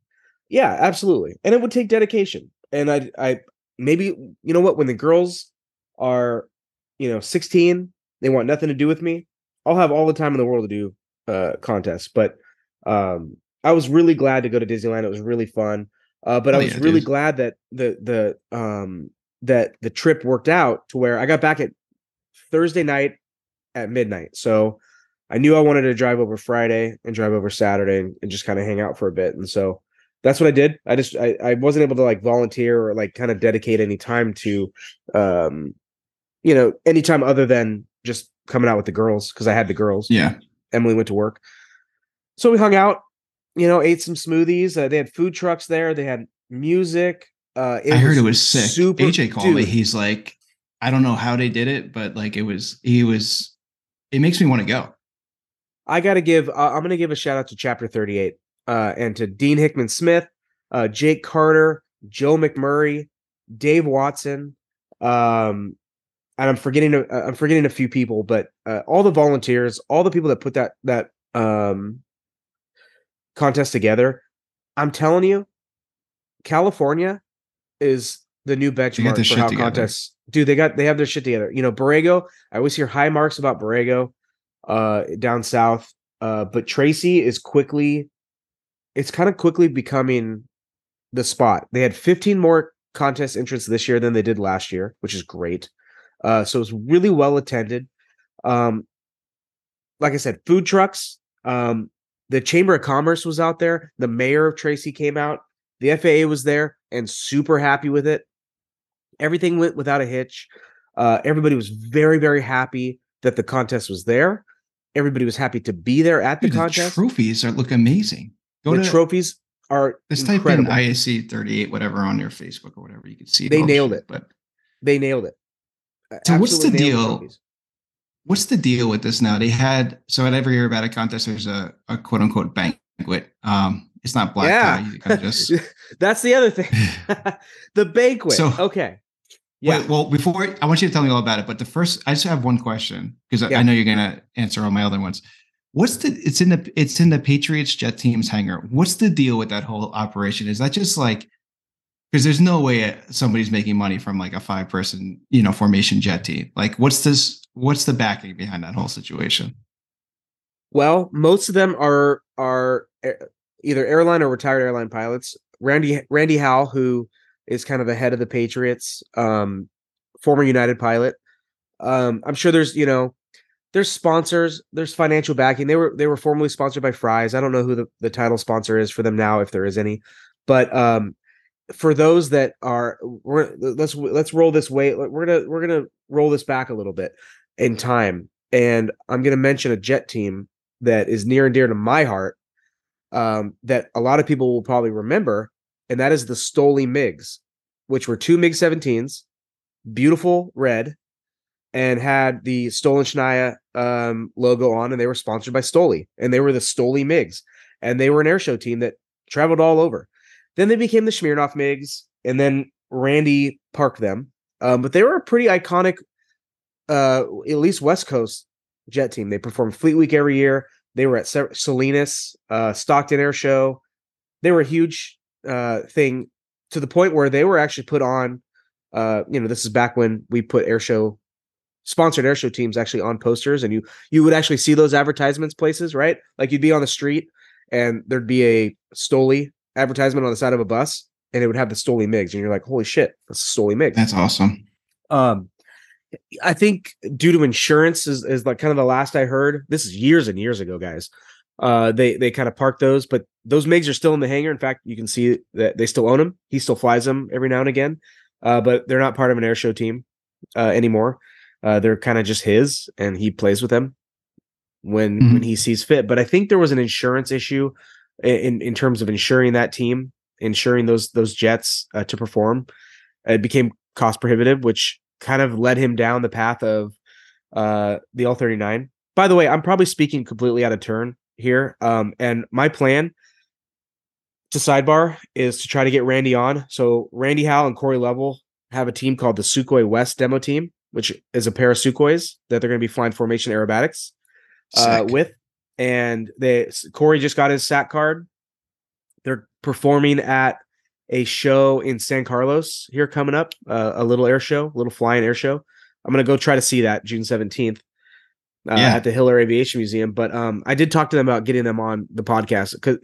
Yeah absolutely. And it would take dedication. And i i maybe you know what when the girls are you know 16 they want nothing to do with me i'll have all the time in the world to do uh contests. But um i was really glad to go to disneyland. It was really fun. Uh, but I Oh, was yeah, really dude. glad that the the um that the trip worked out to where I got back at Thursday night at midnight. So I knew I wanted to drive over Friday and drive over Saturday and, and just kind of hang out for a bit. And so that's what I did. I just I, I wasn't able to like volunteer or like kind of dedicate any time to um you know any time other than just coming out with the girls because I had the girls. Yeah. Emily went to work. So we hung out, you know, ate some smoothies. Uh, they had food trucks there. They had music. Uh, I heard it was sick. super- AJ called me. He's like, I don't know how they did it, but like it was, he was, it makes me want to go. I got to give. Uh, I'm going to give a shout out to Chapter 38 uh, and to Dean Hickman Smith, uh, Jake Carter, Joe McMurray, Dave Watson. Um, and I'm forgetting. a- uh, I'm forgetting a few people, but uh, all the volunteers, all the people that put that that um, contest together. I'm telling you, California is the new benchmark for how together. contests. Dude, they got they have their shit together. You know, Borrego. I always hear high marks about Borrego. uh, down south. Uh, but Tracy is quickly, it's kind of quickly becoming the spot. They had 15 more contest entrants this year than they did last year, which is great. Uh, so it's really well attended. Um, like I said, food trucks. Um, the Chamber of Commerce was out there. The mayor of Tracy came out. The FAA was there and super happy with it. Everything went without a hitch. Uh, everybody was very, very happy that the contest was there. Everybody was happy to be there at the Dude, contest. trophies are look amazing. Go the to trophies are Let's incredible. type in IAC 38, whatever, on your Facebook or whatever. You can see. They nailed shit, it. But they nailed it. So what's the deal? trophies. what's the deal with this now? They had so at every about a contest, there's a, a quote unquote banquet. Um, it's not black tie. Kind of just That's the other thing. the banquet. So- okay. Yeah. Wait, well, before I want you to tell me all about it, but the first, I just have one question because I- Yeah. I know you're gonna answer all my other ones. What's the? It's in the it's in the Patriots jet team's hangar. What's the deal with that whole operation? Is that just like because there's no way somebody's making money from like a five person you know formation jet team. Like, what's this? What's the backing behind that whole situation? Well, most of them are are either airline or retired airline pilots. Randy Randy Howell, who is kind of the head of the Patriots, um, former United pilot. Um, I'm sure there's you know there's sponsors, there's financial backing. They were they were formerly sponsored by Fry's. I don't know who the, the title sponsor is for them now, if there is any. But um, for those that are, let's let's roll this way. We're gonna we're gonna roll this back a little bit in time, and I'm gonna mention a jet team that is near and dear to my heart um, that a lot of people will probably remember, and that is the Stoli MiGs, which were two MiG 17s, beautiful red, and had the Stolichnaya um, logo on, and they were sponsored by Stoli, and they were the Stoli MiGs, and they were an airshow team that traveled all over. Then they became the Smirnoff MiGs, and then Randy parked them. Um, but they were a pretty iconic, uh, at least West Coast jet team. They performed Fleet Week every year. They were at Salinas, uh, Stockton Air Show. They were a huge uh, thing to the point where they were actually put on. Uh, you know, this is back when we put air show sponsored air show teams actually on posters, and you you would actually see those advertisements places, right? Like you'd be on the street, and there'd be a Stoli advertisement on the side of a bus, and it would have the Stoli Migs, and you're like, holy shit, that's Stoli Migs. That's awesome. Um, I think due to insurance is, is like kind of the last I heard. This is years and years ago, guys. Uh, they they kind of parked those, but those Migs are still in the hangar. In fact, you can see that they still own them. He still flies them every now and again, uh, but they're not part of an air show team uh, anymore. Uh, they're kind of just his, and he plays with them when Mhm. when he sees fit. But I think there was an insurance issue in in terms of insuring that team, insuring those those jets uh, to perform. It became cost prohibitive, which kind of led him down the path of uh, the L thirty nine. By the way, I'm probably speaking completely out of turn here, um, and my plan to sidebar is to try to get Randy on. So Randy Howell and Corey Level have a team called the Sukhoi West demo team, which is a pair of Sukhois that they're going to be flying formation aerobatics uh, with. And they Corey just got his SAT card. They're performing at a show in San Carlos here coming up, uh, a little air show, a little flying air show. I'm gonna go try to see that June 17th uh, Yeah. at the Hiller Aviation Museum. But um, I did talk to them about getting them on the podcast because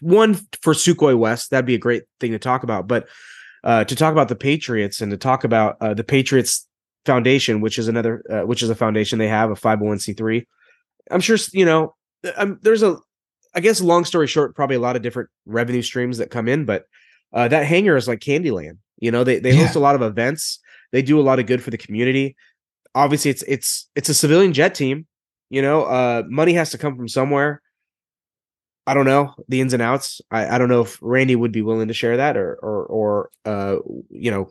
one for Sukhoi West, that'd be a great thing to talk about. But uh, to talk about the Patriots and to talk about uh, the Patriots Foundation, which is another, uh, which is a foundation they have, a 501c3. I'm sure you know. Um, there's a, I guess, long story short, probably a lot of different revenue streams that come in, but uh, that hangar is like Candyland. You know, they they host a lot of events. They do a lot of good for the community. Obviously, it's it's it's a civilian jet team. You know, uh, money has to come from somewhere. I don't know the ins and outs. I, I don't know if Randy would be willing to share that or or or uh you know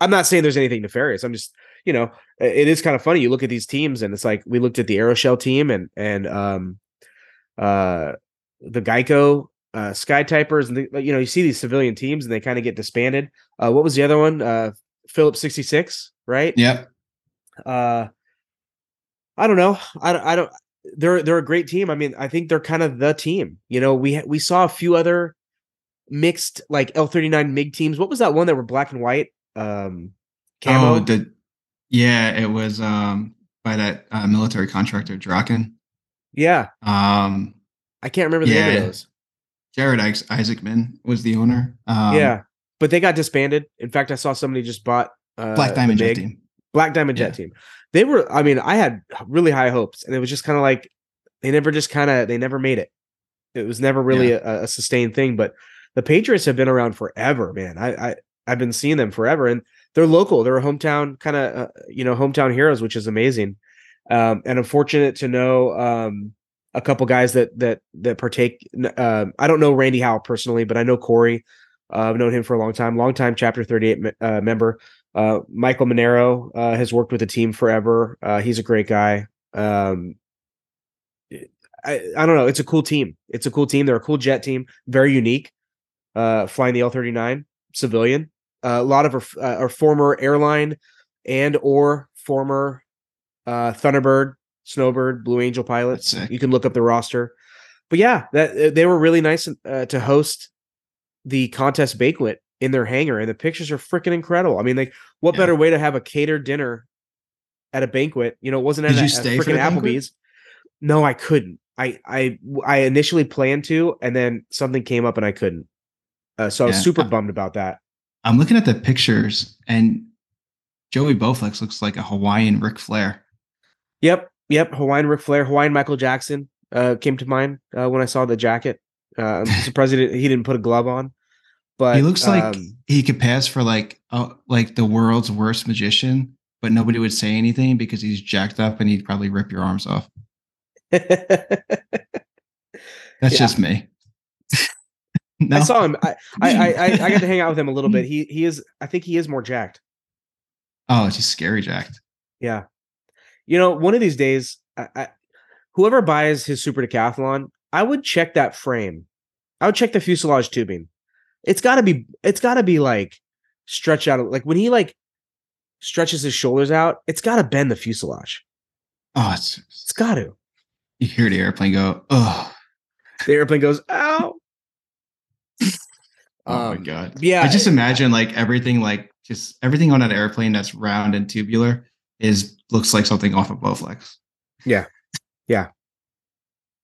I'm not saying there's anything nefarious. I'm just you know it is kind of funny. You look at these teams and it's like we looked at the Aeroshell team and and um uh the Geico uh Sky Typers and the, you know you see these civilian teams and they kind of get disbanded. Uh what was the other one? Uh Phillips 66, right? Yep. uh i don't know i don't i don't they're they're a great team i mean i think they're kind of the team you know we we saw a few other mixed like l39 mig teams what was that one that were black and white um camo Oh, the yeah, it was um by that uh, military contractor Draken. Yeah, Um, I can't remember the name of those. Jared Is- Isaacman was the owner. Um, yeah, but they got disbanded. In fact, I saw somebody just bought uh, Black Diamond Jet Team. Black Diamond Jet Team. They were, I mean, I had really high hopes, and it was just kind of like they never just kind of they never made it. It was never really a, a sustained thing. But the Patriots have been around forever, man. I, I I've been seeing them forever, and they're local. They're a hometown kind of uh, you know hometown heroes, which is amazing. Um, and I'm fortunate to know um, a couple guys that that that partake. Um, I don't know Randy Howell personally, but I know Corey. Uh, I've known him for a long time, long time Chapter 38 uh, member. Uh, Michael Monero uh, has worked with the team forever. Uh, he's a great guy. Um, I, I don't know. It's a cool team. It's a cool team. They're a cool jet team, very unique. Uh, flying the L thirty nine civilian. Uh, a lot of our, uh, our former airline and or former uh, Thunderbird, Snowbird, Blue Angel Pilots. You can look up the roster. But yeah, that they were really nice uh, to host the contest banquet in their hangar, and the pictures are freaking incredible. I mean, like, what Yeah. better way to have a catered dinner at a banquet? You know, it wasn't at Did a, you a for freaking? Applebee's. No, I couldn't. I I I initially planned to, and then something came up and I couldn't. Uh, so I was Yeah. super bummed about that. I'm looking at the pictures, and Joey Bowflex looks like a Hawaiian Ric Flair. Yep, yep. Hawaiian Ric Flair, Hawaiian Michael Jackson uh, came to mind uh, when I saw the jacket. Uh, I'm surprised he didn't, he didn't put a glove on. But he looks like um, he could pass for like uh, like the world's worst magician, but nobody would say anything because he's jacked up and he'd probably rip your arms off. That's just me. no, I saw him. I, I I I I got to hang out with him a little bit. He he is. I think he is more jacked. Oh, he's scary jacked. Yeah. You know, one of these days, I, I, whoever buys his super decathlon, I would check that frame. I would check the fuselage tubing. It's got to be. It's got to be like stretched out. Like when he like stretches his shoulders out, it's got to bend the fuselage. Oh, it's, It's got to. you hear the airplane go. Oh, The airplane goes, "Ow!" oh my Um, god. yeah, I just imagine like everything, like just everything on that airplane that's round and tubular is looks like something off of Bowflex. Yeah, yeah.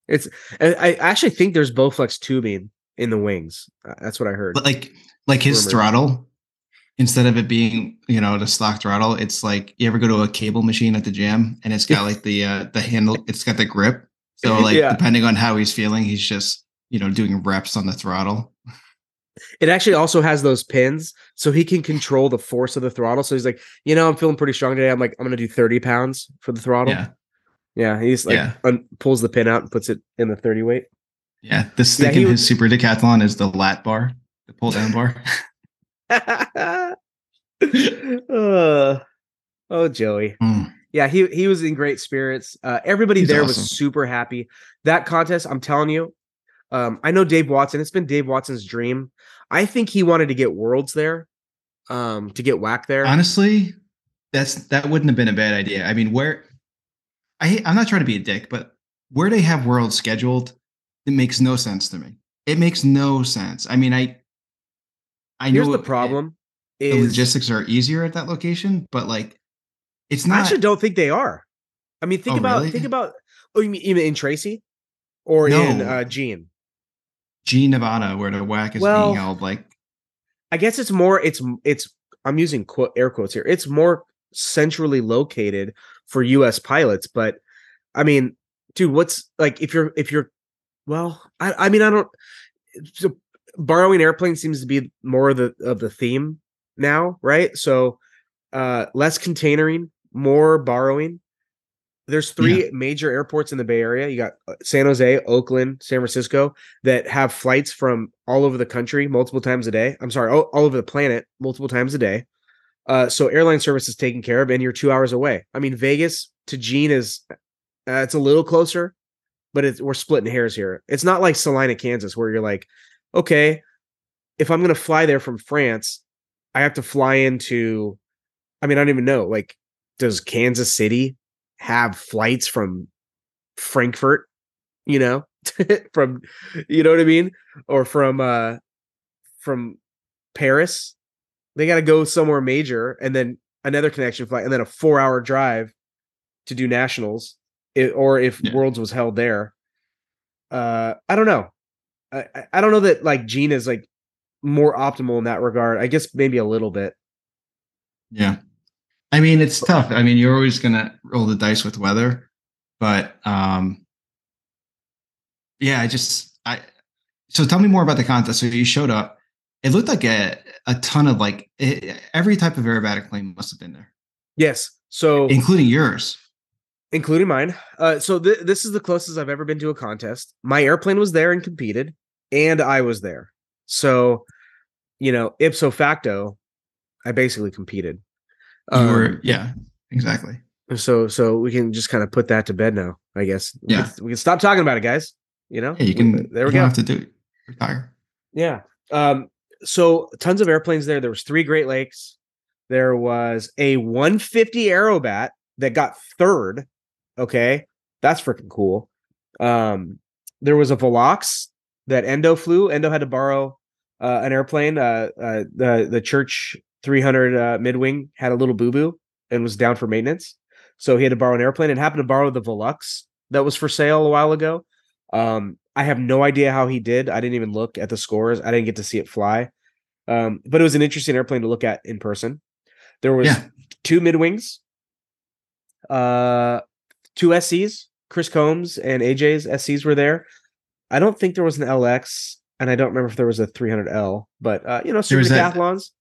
It's. I, actually think there's Bowflex tubing in the wings. Uh, That's what I heard. But like like his Rumor. throttle, instead of it being you know the stock throttle, it's like you ever go to a cable machine at the gym and it's got like the uh the handle, it's got the grip. So like Yeah. depending on how he's feeling, he's just you know doing reps on the throttle. It actually also has those pins, so he can control the force of the throttle. So he's like, you know, I'm feeling pretty strong today. I'm like, I'm gonna do 30 pounds for the throttle. Yeah, Yeah, he's like Yeah. un- pulls the pin out and puts it in the 30 weight. yeah. The stick he in his super decathlon is the lat bar, the pull down bar. uh, oh, Joey. Mm. Yeah, he he was in great spirits. Uh, everybody He's there awesome. was super happy. That contest, I'm telling you, um, I know Dave Watson. It's been Dave Watson's dream. I think he wanted to get worlds there, um, to get WAC there. Honestly, that's that wouldn't have been a bad idea. I mean, where I I'm not trying to be a dick, but where they have worlds scheduled, it makes no sense to me. It makes no sense. I mean, I I Here's know the it- problem: the logistics are easier at that location, but like it's I not. actually don't think they are. I mean, think Oh, about really? think about. Oh, you mean even in Tracy, or in uh, Jean? G Nevada, where the WAC is Well, being held, like I guess it's more. It's it's. I'm using quote air quotes here. It's more centrally located for U.S. pilots, but I mean, dude, what's like if you're if you're, well, I I mean I don't. So borrowing airplanes seems to be more of the of the theme now, right? So uh less containering, more borrowing. There's three major airports in the Bay Area. You got uh, San Jose, Oakland, San Francisco that have flights from all over the country multiple times a day. I'm sorry, all, all over the planet multiple times a day. Uh, so airline service is taken care of, and you're two hours away. I mean, Vegas to Jean is uh, it's a little closer, but it's we're splitting hairs here. It's not like Salina, Kansas, where you're like, okay, if I'm gonna fly there from France, I have to fly into. I mean, I don't even know. Like, does Kansas City have flights from Frankfurt? You know, from you know what I mean, or from uh from Paris. They got to go somewhere major, and then another connection flight, and then a four-hour drive to do nationals, it, or if Yeah. Worlds was held there. Uh, I don't know. I, I- I don't know that like Jean is like more optimal in that regard. I guess maybe a little bit. Yeah. I mean, it's tough. I mean, you're always gonna roll the dice with weather, but um yeah, I just I so tell me more about the contest. So you showed up. It looked like a a ton of like e- every type of aerobatic plane must have been there, Yes. So including yours. including mine. Uh, so th- this is the closest I've ever been to a contest. My airplane was there and competed, and I was there. So, you know, ipso facto, I basically competed. You were Um, yeah, exactly. so so we can just kind of put that to bed now. I guess. We Yeah. can, we can stop talking about it, guys. You know. Yeah, you can There we go. have to do it. Retire. Yeah. Um, so tons of airplanes there. There was three Great Lakes. There was a 150 Aerobat that got third. Okay. That's freaking cool. Um, there was a Velox that Endo flew. Endo had to borrow uh, an airplane. Uh, uh, the the Church 300 uh, midwing had a little boo boo and was down for maintenance, so he had to borrow an airplane and happened to borrow the Velux that was for sale a while ago. Um, I have no idea how he did. I didn't even look at the scores. I didn't get to see it fly. Um, but it was an interesting airplane to look at in person. There was Yeah. two midwings, uh, two SCs. Chris Combs and AJ's SCs were there. I don't think there was an LX, and I don't remember if there was a 300L. But uh, you know, super decathlons.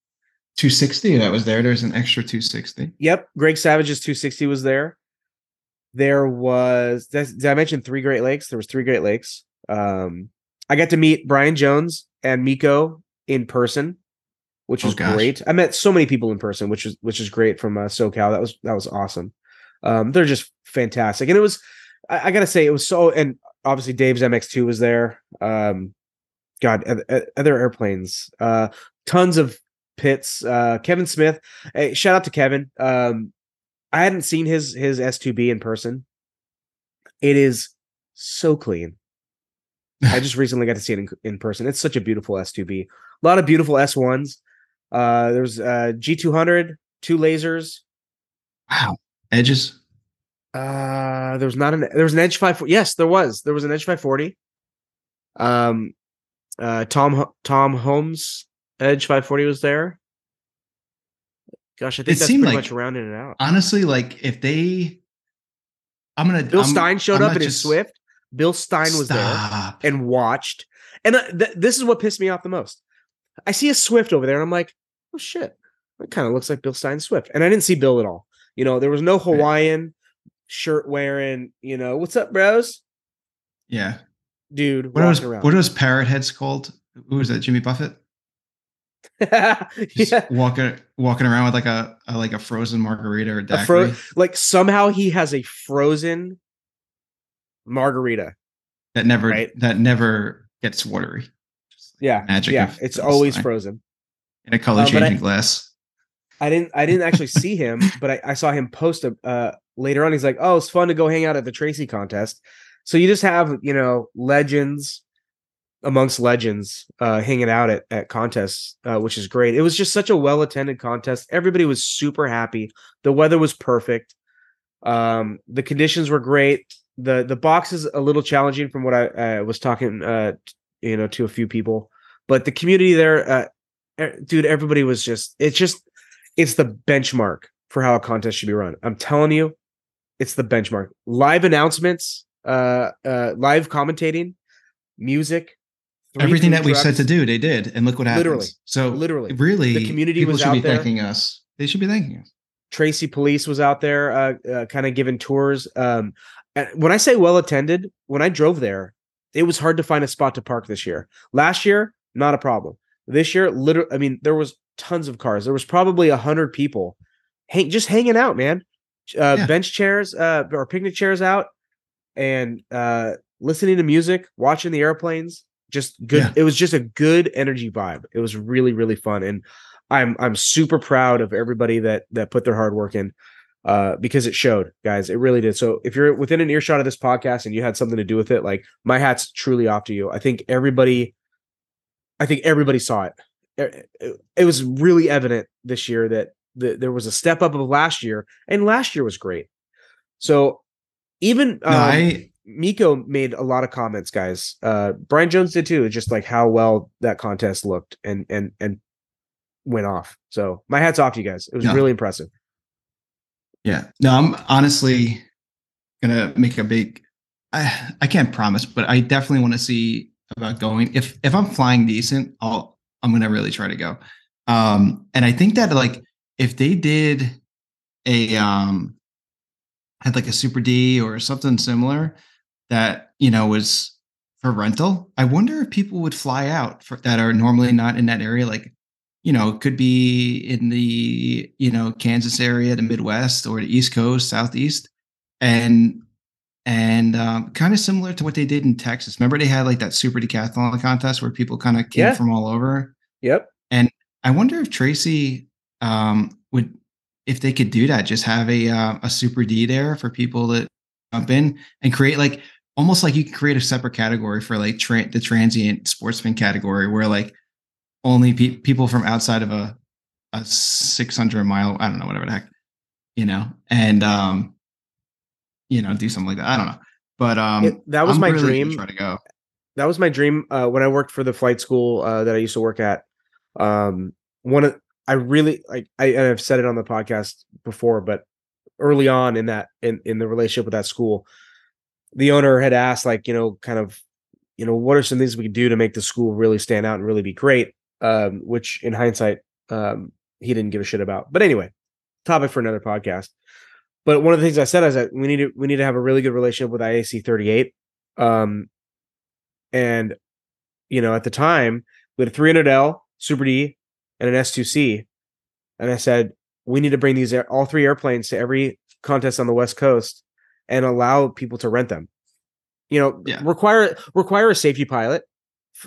260 that was there. There's an extra 260. Yep, Greg Savage's 260 was there. There was did did I mention three Great Lakes? There was three Great Lakes. Um, I got to meet Brian Jones and Miko in person, which Oh, was gosh. great. I met so many people in person, which is which is great from uh, SoCal. That was that was awesome. Um, they're just fantastic, and it was I, I gotta say it was so. And obviously Dave's MX2 was there. Um, God, oth- oth- other airplanes, uh, tons of Pitts. Uh, Kevin Smith, hey, shout out to Kevin. Um, I hadn't seen his his S2B in person. It is so clean. I just recently got to see it in, in person. It's such a beautiful S2B. A lot of beautiful S1s. Uh, there's uh, G200, two lasers. Wow. Edges. Uh, there was not an there was an Edge 540. Yes, there was. There was an Edge 540. Um, uh, Tom Tom Holmes Edge 540 was there. Gosh, I think It that's pretty like- much rounding it out. Honestly, like if they I'm gonna Bill I'm- Stein showed I'm up in his Swift. Bill Stein was there and watched. And uh, th- this is what pissed me off the most. I see a Swift over there, and I'm like, oh shit, it kind of looks like Bill Stein Swift. And I didn't see Bill at all. You know, there was no Hawaiian shirt wearing. You know, what's up, bros, Yeah. dude? What was around. what was parrot heads called? Who was that? Jimmy Buffett? Just yeah, walking walking around with like a, a like a frozen margarita or a daiquiri. fro- like somehow he has a frozen margarita. that never right. that never gets watery. Yeah, magic yeah, it's always Stein. frozen. in a color Uh, I- glass. I didn't I didn't actually see him, but I, I saw him post a uh later on. He's like, Oh, it's fun to go hang out at the Tracy contest. So you just have, you know, legends amongst legends uh hanging out at, at contests, uh, which is great. It was just such a well attended contest. Everybody was super happy. The weather was perfect. Um, the conditions were great. The the box is a little challenging from what I uh, was talking uh you know to a few people, but the community there uh dude, everybody was just it's just it's the benchmark for how a contest should be run. I'm telling you, it's the benchmark. Live announcements, uh, uh, live commentating, music, Everything that we said to do, they did, and look what happens. Literally. so Literally. really, The community people was should be out there. thanking us. They should be thanking us. Tracy Police was out there, uh, uh kind of giving tours. Um, and when I say well attended, when I drove there, it was hard to find a spot to park this year. Last year, not a problem. This year, literally, I mean, there was tons of cars. There was probably a hundred people, hang, just hanging out, man. Uh, Yeah. Bench chairs, uh, or picnic chairs out, and uh, listening to music, watching the airplanes. Just good. Yeah. It was just a good energy vibe. It was really, really fun, and I'm I'm super proud of everybody that that put their hard work in uh because it showed guys it really did so if you're within an earshot of this podcast and you had something to do with it like my hat's truly off to you i think everybody i think everybody saw it it, it- it was really evident this year that the, there was a step up of last year and last year was great So even No, um, I Miko made a lot of comments, guys. Uh, Brian Jones did too. Just like how well that contest looked and and and went off. So my hats off to you guys. It was really impressive. Yeah. No, I'm honestly gonna make a big. I I can't promise, but I definitely want to see about going. If if I'm flying decent, I'll I'm gonna really try to go. Um, and I think that like if they did a um had like a super D or something similar that you know was for rental, I wonder if people would fly out for that are normally not in that area, like you know, it could be in the, you know, Kansas area, the Midwest or the East Coast, Southeast. And and um, kind of similar to what they did in Texas. Remember they had like that super decathlon contest where people kind of came Yeah. from all over. Yep. And I wonder if Tracy um, would, if they could do that, just have a uh, a super D there for people that jump in and create like almost like you can create a separate category for like tra- the transient sportsman category where like only pe- people from outside of a a 600 mile I don't know whatever the heck you know and um you know do something like that I don't know but um It- that was I'm my really dream. try to go that was my dream uh, when I worked for the flight school uh, that I used to work at. Um, one of I really like I and I've said it on the podcast before, but early on in that in in the relationship with that school, the owner had asked like you know kind of you know what are some things we could do to make the school really stand out and really be great. Um, which in hindsight, um, he didn't give a shit about. But anyway, topic for another podcast. But one of the things I said is that we need to we need to have a really good relationship with IAC 38. Um, and you know, at the time, we had a 300L Super D and an S2C, and I said we need to bring these all three airplanes to every contest on the West Coast and allow people to rent them. You know, Yeah. require require a safety pilot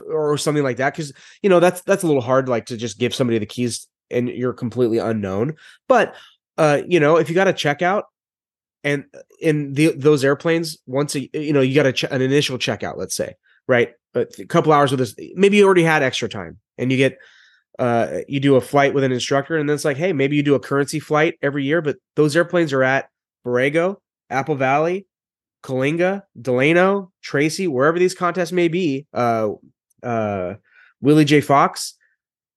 or something like that because you know that's that's a little hard, like to just give somebody the keys and you're completely unknown. But uh, you know, if you got a checkout and in the those airplanes, once a you know you got a ch- an initial checkout, let's say, right? A couple hours with this, maybe you already had extra time, and you get uh you do a flight with an instructor, and then it's like, hey, maybe you do a currency flight every year, but those airplanes are at Borrego, Apple Valley, Coalinga, Delano, Tracy, wherever these contests may be, uh, uh, Willie J. Fox,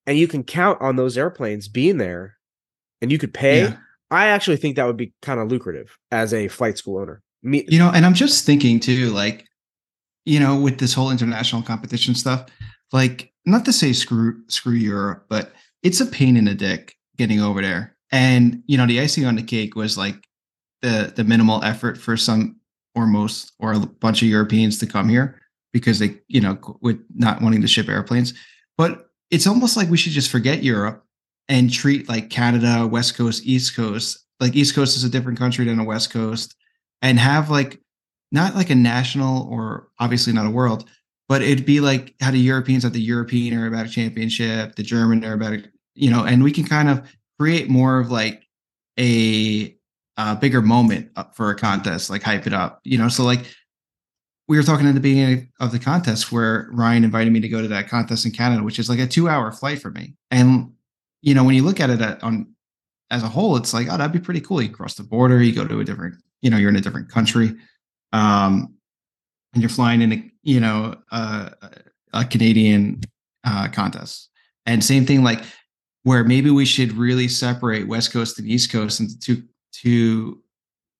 and you can count on those airplanes being there, and you could pay. Yeah. I actually think that would be kind of lucrative as a flight school owner. Me, you know and i'm just thinking too like you know with this whole international competition stuff like not to say screw screw europe but it's a pain in the dick getting over there and you know the icing on the cake was like the the minimal effort for some or most or a bunch of europeans to come here because they you know with not wanting to ship airplanes. But it's almost like we should just forget europe and treat like canada west coast east coast like east coast is a different country than a west coast and have like not like a national or obviously not a world, but it'd be like how the Europeans have the European Aerobatic Championship, the German Aerobatic, you know, and we can kind of create more of like a, uh bigger moment for a contest, like hype it up, you know. So like we were talking at the beginning of the contest where Ryan invited me to go to that contest in Canada, which is like a two-hour flight for me, and you know when you look at it at, on as a whole, it's like oh that'd be pretty cool. You cross the border, you go to a different you know you're in a different country um and you're flying in a you know uh, a canadian uh contest and same thing like where maybe we should really separate west coast and east coast into two two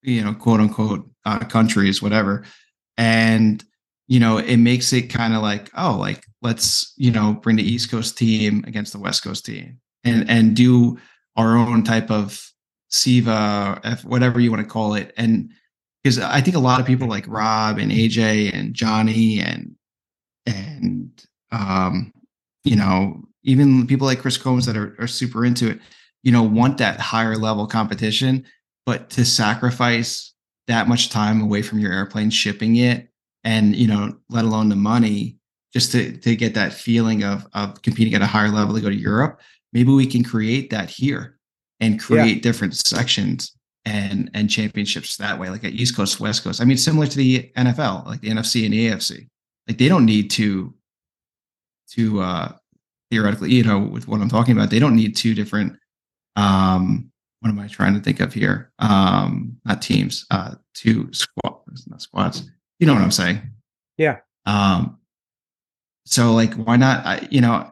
you know quote unquote uh, countries whatever and you know it makes it kind of like oh like let's you know bring the east coast team against the west coast team and and do our own type of CIVA, whatever you want to call it. And because I think a lot of people like Rob and AJ and Johnny and and um, you know, even people like Chris Combs that are, are super into it, you know, want that higher level competition, but to sacrifice that much time away from your airplane shipping it and you know, let alone the money just to to get that feeling of of competing at a higher level to go to Europe, maybe we can create that here and create different sections and and championships that way, like at East Coast, West Coast. I mean, similar to the NFL, like the NFC and the AFC. Like they don't need to to uh theoretically, you know, with what I'm talking about, they don't need two different um what am I trying to think of here? Um, not teams, uh, two squads, not squads. You know what I'm saying? Yeah. Um, so like, why not? I, you know,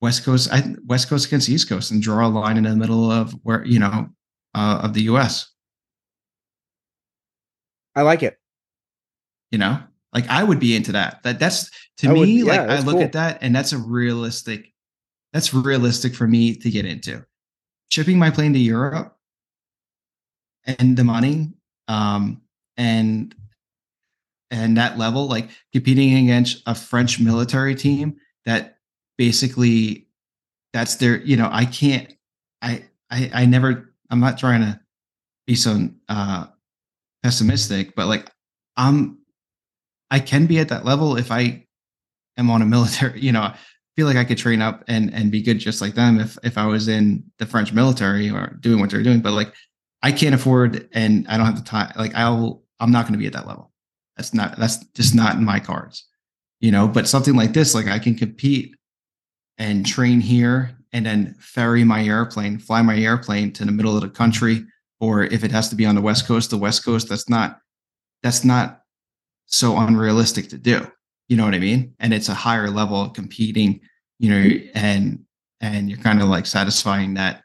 West Coast, I, West Coast against East Coast, and draw a line in the middle of where you know uh, of the U.S. I like it. You know, like I would be into that. That that's to I me, would- yeah, like I look cool. at that, and that's a realistic. That's realistic for me to get into. Shipping my plane to Europe and the money, um, and and that level, like competing against a French military team that basically that's their, you know, I can't, I, I, I never, I'm not trying to be so uh, pessimistic, but like I'm, I can be at that level if I am on a military, you know, feel like I could train up and and be good just like them if if I was in the French military or doing what they're doing. But like I can't afford and I don't have the time. Like I'll I'm not going to be at that level. That's not that's just not in my cards. You know, but something like this, like I can compete and train here and then ferry my airplane, fly my airplane to the middle of the country, or if it has to be on the west coast, the west coast. That's not that's not so unrealistic to do. You know what I mean? And it's a higher level of competing, you know, and and you're kind of like satisfying that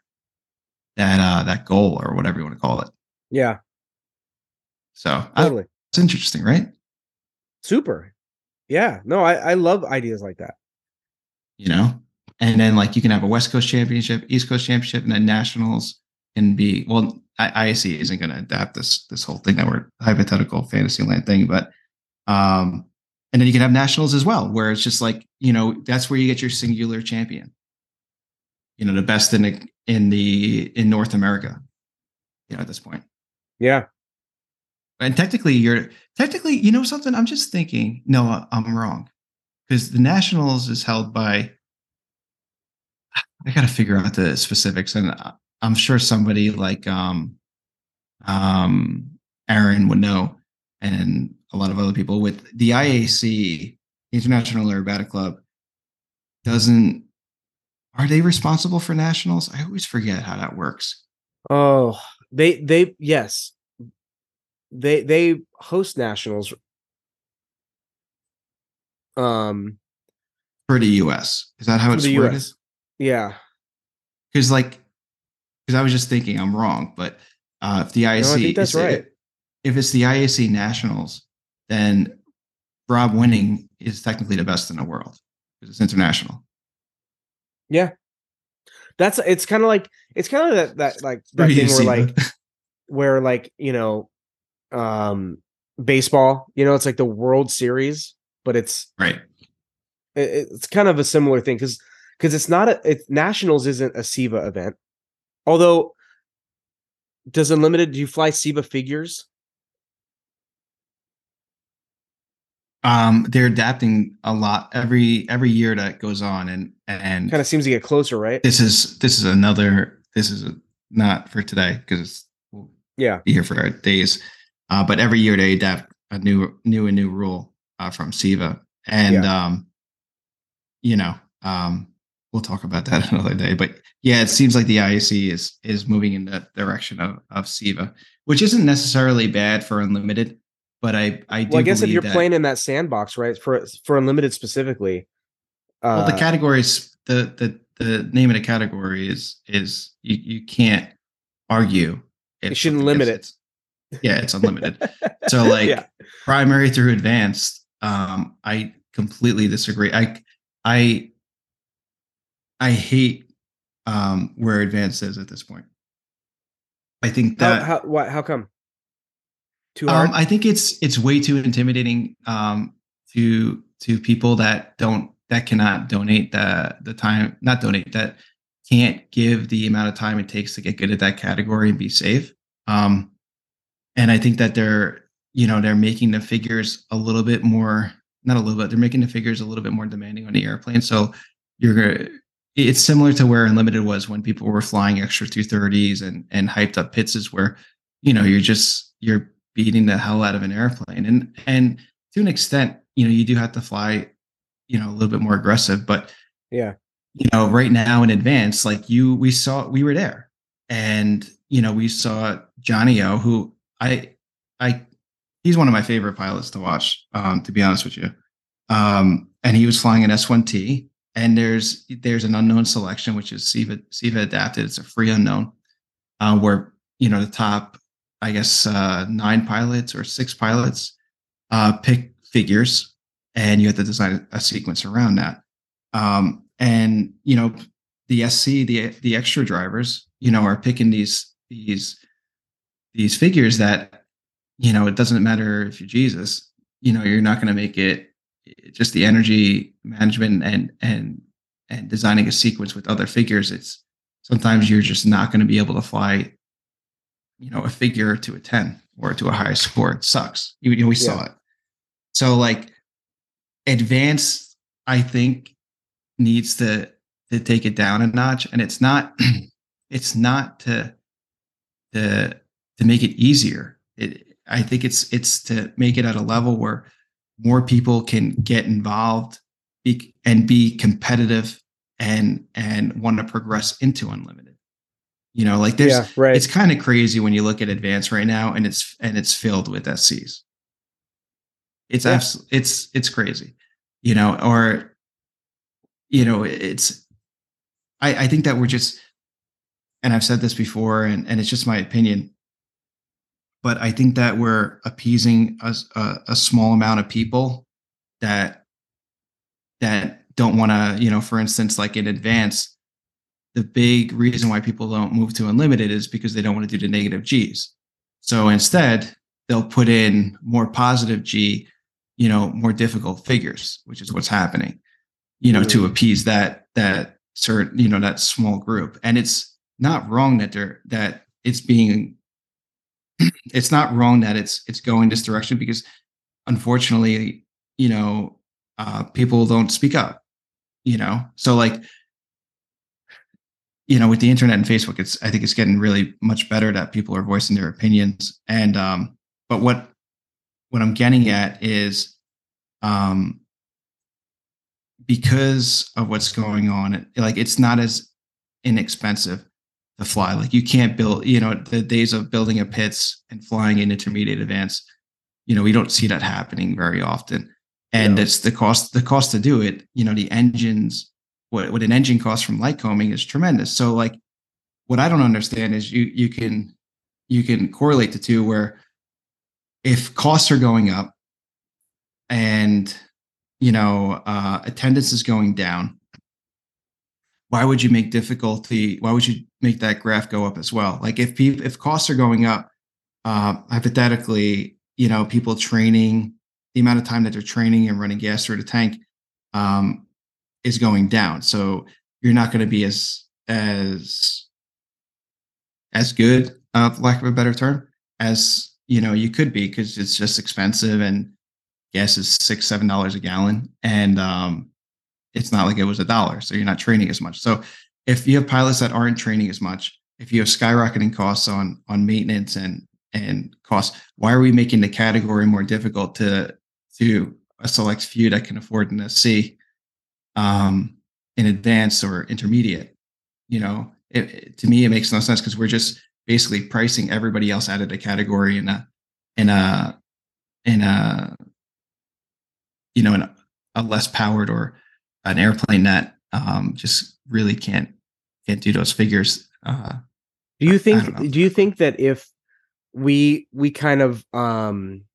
that uh that goal or whatever you want to call it. Yeah, So totally. it's interesting, right? Super. Yeah. No, I, I love ideas like that. You know, and then like you can have a West Coast championship, East Coast championship, and then nationals can be well. I, IAC isn't going to adapt this this whole thing that we're hypothetical fantasy land thing, but um, and then you can have nationals as well, where it's just like you know that's where you get your singular champion. You know, the best in the in the in North America. You know, at this point. Yeah. And technically, you're technically, you know, something. I'm just thinking. No, I'm wrong, because the Nationals is held by. I got to figure out the specifics, and I'm sure somebody like um, um, Aaron would know, and a lot of other people with the IAC, International Aerobatic Club, doesn't. Are they responsible for nationals? I always forget how that works. Oh, they they yes. They they host nationals. Um, For the U.S., is that how it's worded? US. Yeah. because like because I was just thinking I'm wrong, but uh, if the IAC, No, I think that's is- right. If it's the IAC nationals, then Rob winning is technically the best in the world because it's international. Yeah, that's it's kind of like it's kind of that that like that thing where like where like you know, um, baseball. You know, it's like the World Series, but it's right, it- it's kind of a similar thing because because it's not a it, nationals isn't a CIVA event. Although, does unlimited do you fly CIVA figures? Um, they're adapting a lot every every year that goes on, and and Kind of seems to get closer, right? this is this is another this is not for today because we'll Yeah, be here for days. Uh, but every year they adapt a new new and new rule uh, from CIVA, and um, you know, um, we'll talk about that another day. But yeah, it seems like the IAC is is moving in the direction of of CIVA, which isn't necessarily bad for unlimited. But I I do well, I guess if you're that- playing in that sandbox, right? For for unlimited specifically, uh, well, the categories the the the name of the category is is you you can't argue. It shouldn't limit gets- Yeah, it's unlimited. so like yeah, primary through advanced um i completely disagree i i i hate um where advanced is at this point i think that how what how come? Too hard. um i think it's it's way too intimidating um to to people that don't that cannot donate the the time not donate that can't give the amount of time it takes to get good at that category and be safe um and i think that they're you know they're making the figures a little bit more not a little bit they're making the figures a little bit more demanding on the airplane so you're gonna it's similar to where unlimited was when people were flying extra 230s and and hyped up Pitts is where you know you're just you're beating the hell out of an airplane and and to an extent you know you do have to fly you know a little bit more aggressive but yeah, you know right now in advance like you we saw we were there and you know, we saw Johnny O, who I, I, he's one of my favorite pilots to watch. Um, to be honest with you, um, and he was flying an S1T. And there's there's an unknown selection, which is CIVA CIVA adapted. It's a free unknown, uh, where you know the top, I guess, uh, nine pilots or six pilots uh, pick figures, and you have to design a sequence around that. Um, and you know, the SC, the the extra drivers, you know, are picking these these these figures that you know it doesn't matter if you're Jesus, you know, you're not going to make it. Just the energy management and and and designing a sequence with other figures, it's sometimes you're just not going to be able to fly, you know, a figure to a ten or to a higher score. It sucks. You, you know, we yeah. saw it. So like advanced, I think needs to to take it down a notch, and it's not it's not to to to make it easier. It, I think it's it's to make it at a level where more people can get involved be, and be competitive and and want to progress into unlimited. You know, like there's yeah, right. it's kind of crazy when you look at advance right now and it's and it's filled with SCs. It's yeah. absolutely it's it's crazy. You know, or you know, it's I, I think that we're just and I've said this before and, and it's just my opinion, but I think that we're appeasing a, a, a small amount of people that that don't want to, you know, for instance, like in advance, the big reason why people don't move to unlimited is because they don't want to do the negative G's. So instead, they'll put in more positive G, you know, more difficult figures, which is what's happening, you know, to appease that that certain, you know, that small group. And it's not wrong that they're that it's being it's not wrong that it's it's going this direction because unfortunately, you know, uh, people don't speak up, you know. So like you know with the internet and facebook it's i think it's getting really much better that people are voicing their opinions. And um but what what i'm getting at is um because of what's going on like it's not as inexpensive to fly. Like you can't build you know the days of building a Pitts and flying in intermediate events, you know we don't see that happening very often. And yeah. it's the cost the cost to do it you know the engines what, what an engine costs from Lycoming is tremendous. So like what i don't understand is you you can you can correlate the two where if costs are going up and you know uh, attendance is going down why would you make difficulty why would you make that graph go up as well? Like if people if costs are going up uh, hypothetically you know people training the amount of time that they're training and running gas through the tank um, is going down. So you're not going to be as as as good uh, for lack of a better term as you know you could be because it's just expensive and gas is six seven dollars a gallon and um it's not like it was a dollar so you're not training as much. So if you have pilots that aren't training as much if you have skyrocketing costs on on maintenance and and costs why are we making the category more difficult to to a select few that can afford an SC um in advance or intermediate you know it, it, to me it makes no sense because we're just basically pricing everybody else out of the category in a in a in a you know, an, a less powered or an airplane that um, just really can't can't do those figures. Uh, do you think? Do you think that if we we kind of um,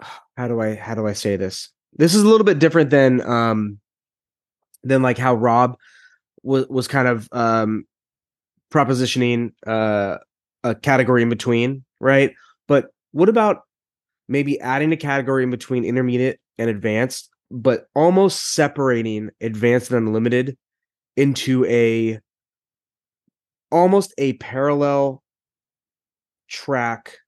how do I how do I say this? This is a little bit different than um, than like how Rob was was kind of um, propositioning uh, a category in between, right? But what about maybe adding a category in between intermediate and advanced, but almost separating advanced and unlimited into a almost a parallel track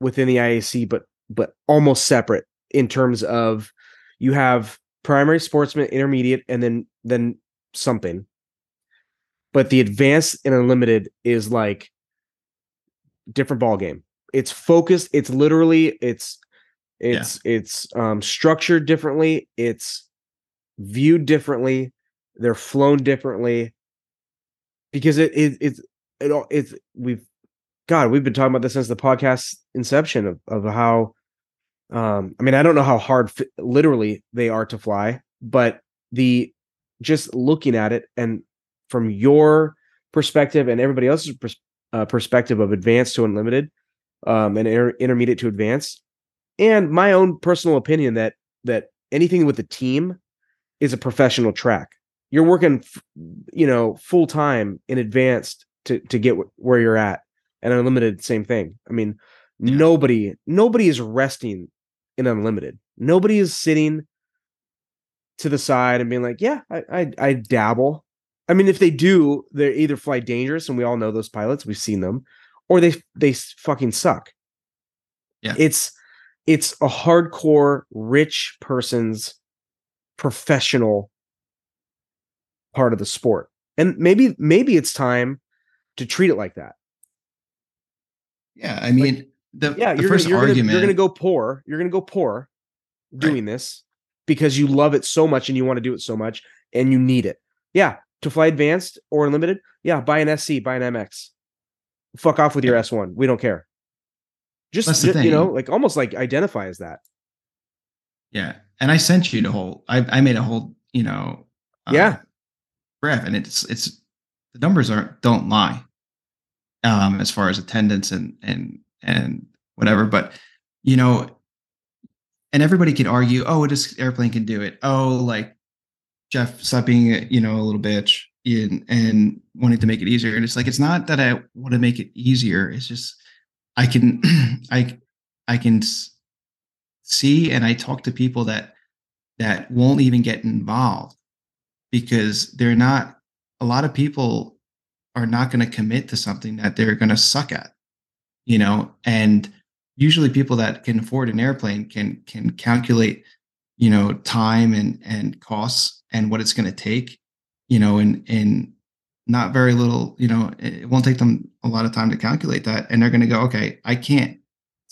within the IAC, but but almost separate in terms of you have primary sportsman, intermediate, and then then something. But the advanced and unlimited is like different ball game it's focused it's literally it's it's yeah. it's um structured differently it's viewed differently they're flown differently because it, it it's it all it's we've God, we've been talking about this since the podcast inception of, of how um I mean, I don't know how hard fi- literally they are to fly, but the just looking at it and from your perspective and everybody else's pers- uh, perspective of advanced to unlimited um and inter- intermediate to advanced and my own personal opinion that that anything with a team is a professional track you're working f- you know full time in advanced to to get wh- where you're at and unlimited same thing i mean Yeah. nobody nobody is resting in unlimited. Nobody is sitting to the side and being like yeah i i, I dabble. I mean if they do they either fly dangerous and we all know those pilots we've seen them or they they fucking suck. Yeah. it's it's a hardcore rich person's professional part of the sport. And maybe maybe it's time to treat it like that. Yeah, I mean, the, yeah the you're, first gonna, you're, argument. gonna, you're gonna go poor you're gonna go poor doing this because you love it so much and you want to do it so much and you need it yeah to fly advanced or unlimited yeah buy an sc buy an mx fuck off with your Yeah. s1 we don't care just, That's the ju- you know like almost like identify as that Yeah, and I sent you the whole. I I made a whole, you know, uh, Yeah. graph, and it's it's the numbers aren't don't lie, um, as far as attendance and and and whatever. But you know, and everybody can argue, oh, this airplane can do it. Oh, like Jeff, stop being you know a little bitch and and wanting to make it easier. And it's like it's not that I want to make it easier. It's just I can I I can see and I talk to people that that won't even get involved because they're not a lot of people are not going to commit to something that they're going to suck at you know and usually people that can afford an airplane can can calculate you know time and and costs and what it's going to take you know and and not very little you know it won't take them a lot of time to calculate that and they're going to go okay i can't.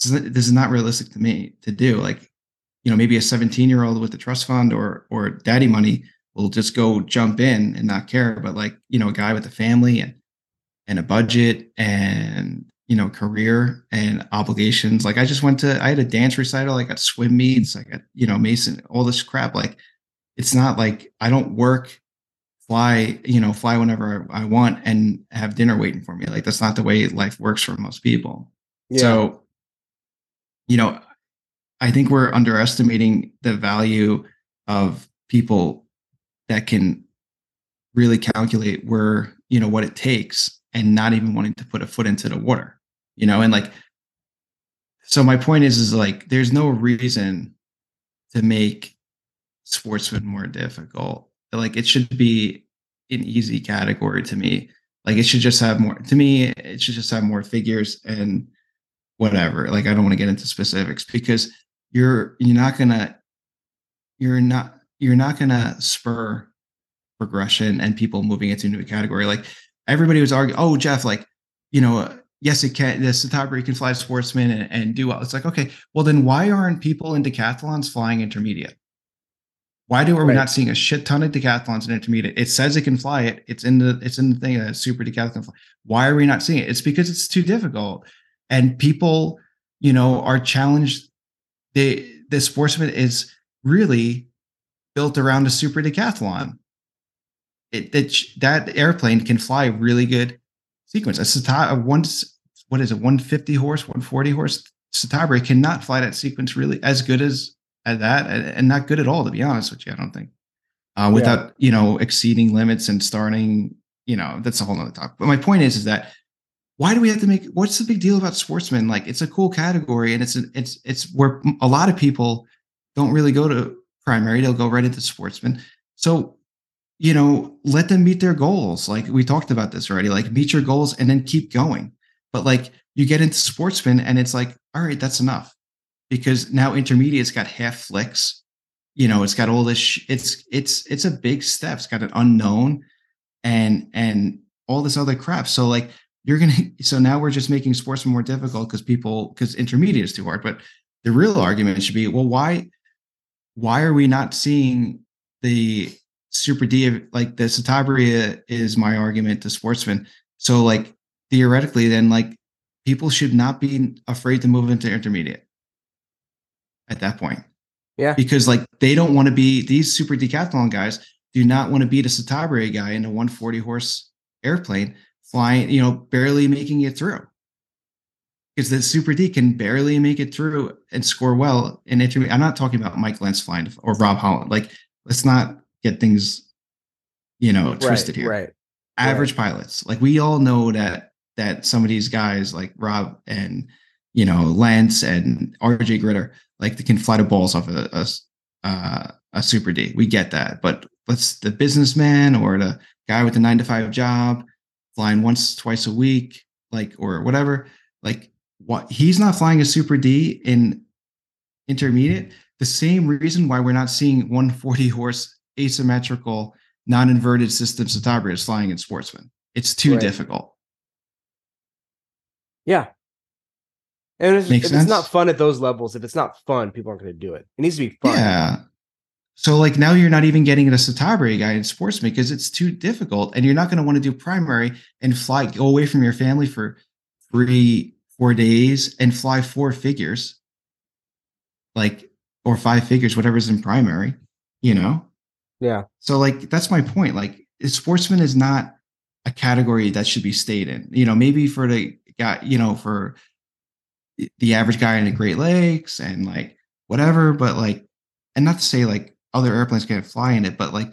This is, not realistic to me to do like you know maybe a 17 year old with the trust fund or or daddy money will just go jump in and not care but like you know a guy with a family and and a budget and you know career and obligations. Like i just went to i had a dance recital i got swim meets i got you know mason all this crap. Like it's not like i don't work fly you know fly whenever i want and have dinner waiting for me. Like that's not the way life works for most people. So, you know, I think we're underestimating the value of people that can really calculate where, you know, what it takes and not even wanting to put a foot into the water, you know, and like, so my point is, is like, there's no reason to make sportsmen more difficult. Like, it should be an easy category to me. Like, it should just have more, to me, it should just have more figures and, whatever like i don't want to get into specifics because you're you're not gonna you're not you're not gonna spur progression and people moving into a new category like everybody was arguing oh jeff like you know yes it can the Citabria can fly sportsman and, and do well it's like okay well then why aren't people in decathlons flying intermediate why do are we Right. not seeing a shit ton of decathlons in intermediate? It says it can fly it. It's in the it's in the thing that super decathlon. Fly. Why are we not seeing it? It's because it's too difficult and people you know are challenged the the sportsman is really built around a super decathlon it that that airplane can fly really good sequence. A Sata, a one what is it 150 horse 140 horse? Citabria cannot fly that sequence really as good as at that and, not good at all to be honest with you i don't think. Uh, without you know exceeding limits and starting you know that's a whole nother talk but my point is is that why do we have to make what's the big deal about sportsmen? Like it's a cool category and it's it's it's where a lot of people don't really go to primary they'll go right into sportsmen. So you know let them meet their goals. Like we talked about this already like meet your goals and then keep going. But like you get into sportsman and it's like all right that's enough. Because now intermediate's got half flicks. You know it's got all this sh- it's it's it's a big step. It's got an unknown and and all this other crap. So like you're gonna so now we're just making sports more difficult because people because intermediate is too hard. But the real argument should be well why why are we not seeing the super d like the Citabria is my argument to sportsmen so like theoretically, then like people should not be afraid to move into intermediate at that point. Yeah. Because like they don't want to be these super decathlon guys do not want to beat a Citabria guy in a 140 horse airplane flying, you know, barely making it through. Because the Super D can barely make it through and score well in intermediate. I'm not talking about Mike Lentz flying or Rob Holland. Like, let's not get things, you know, twisted right, here. Right. Average pilots, like we all know that that some of these guys, like Rob and you know Lance and RJ Gritter, like they can fly the balls off a a, uh, a Super D. We get that, but let's the businessman or the guy with the nine to five job flying once twice a week like or whatever like what he's not flying a super d in intermediate the same reason why we're not seeing 140 horse asymmetrical non-inverted system Citabria is flying in sportsman it's too Right. difficult Yeah. And it's, Makes if it's not fun at those levels, if it's not fun, people aren't going to do it. It needs to be fun. yeah so like now you're not even getting a Citabria guy in sportsman because it's too difficult and you're not going to want to do primary and fly go away from your family for three four days and fly four figures like or five figures whatever's in primary you know Yeah. so like that's my point like sportsman is not a category that should be stayed in you know maybe for the guy you know for the average guy in the great lakes and like whatever but like and not to say like other airplanes can't fly in it but like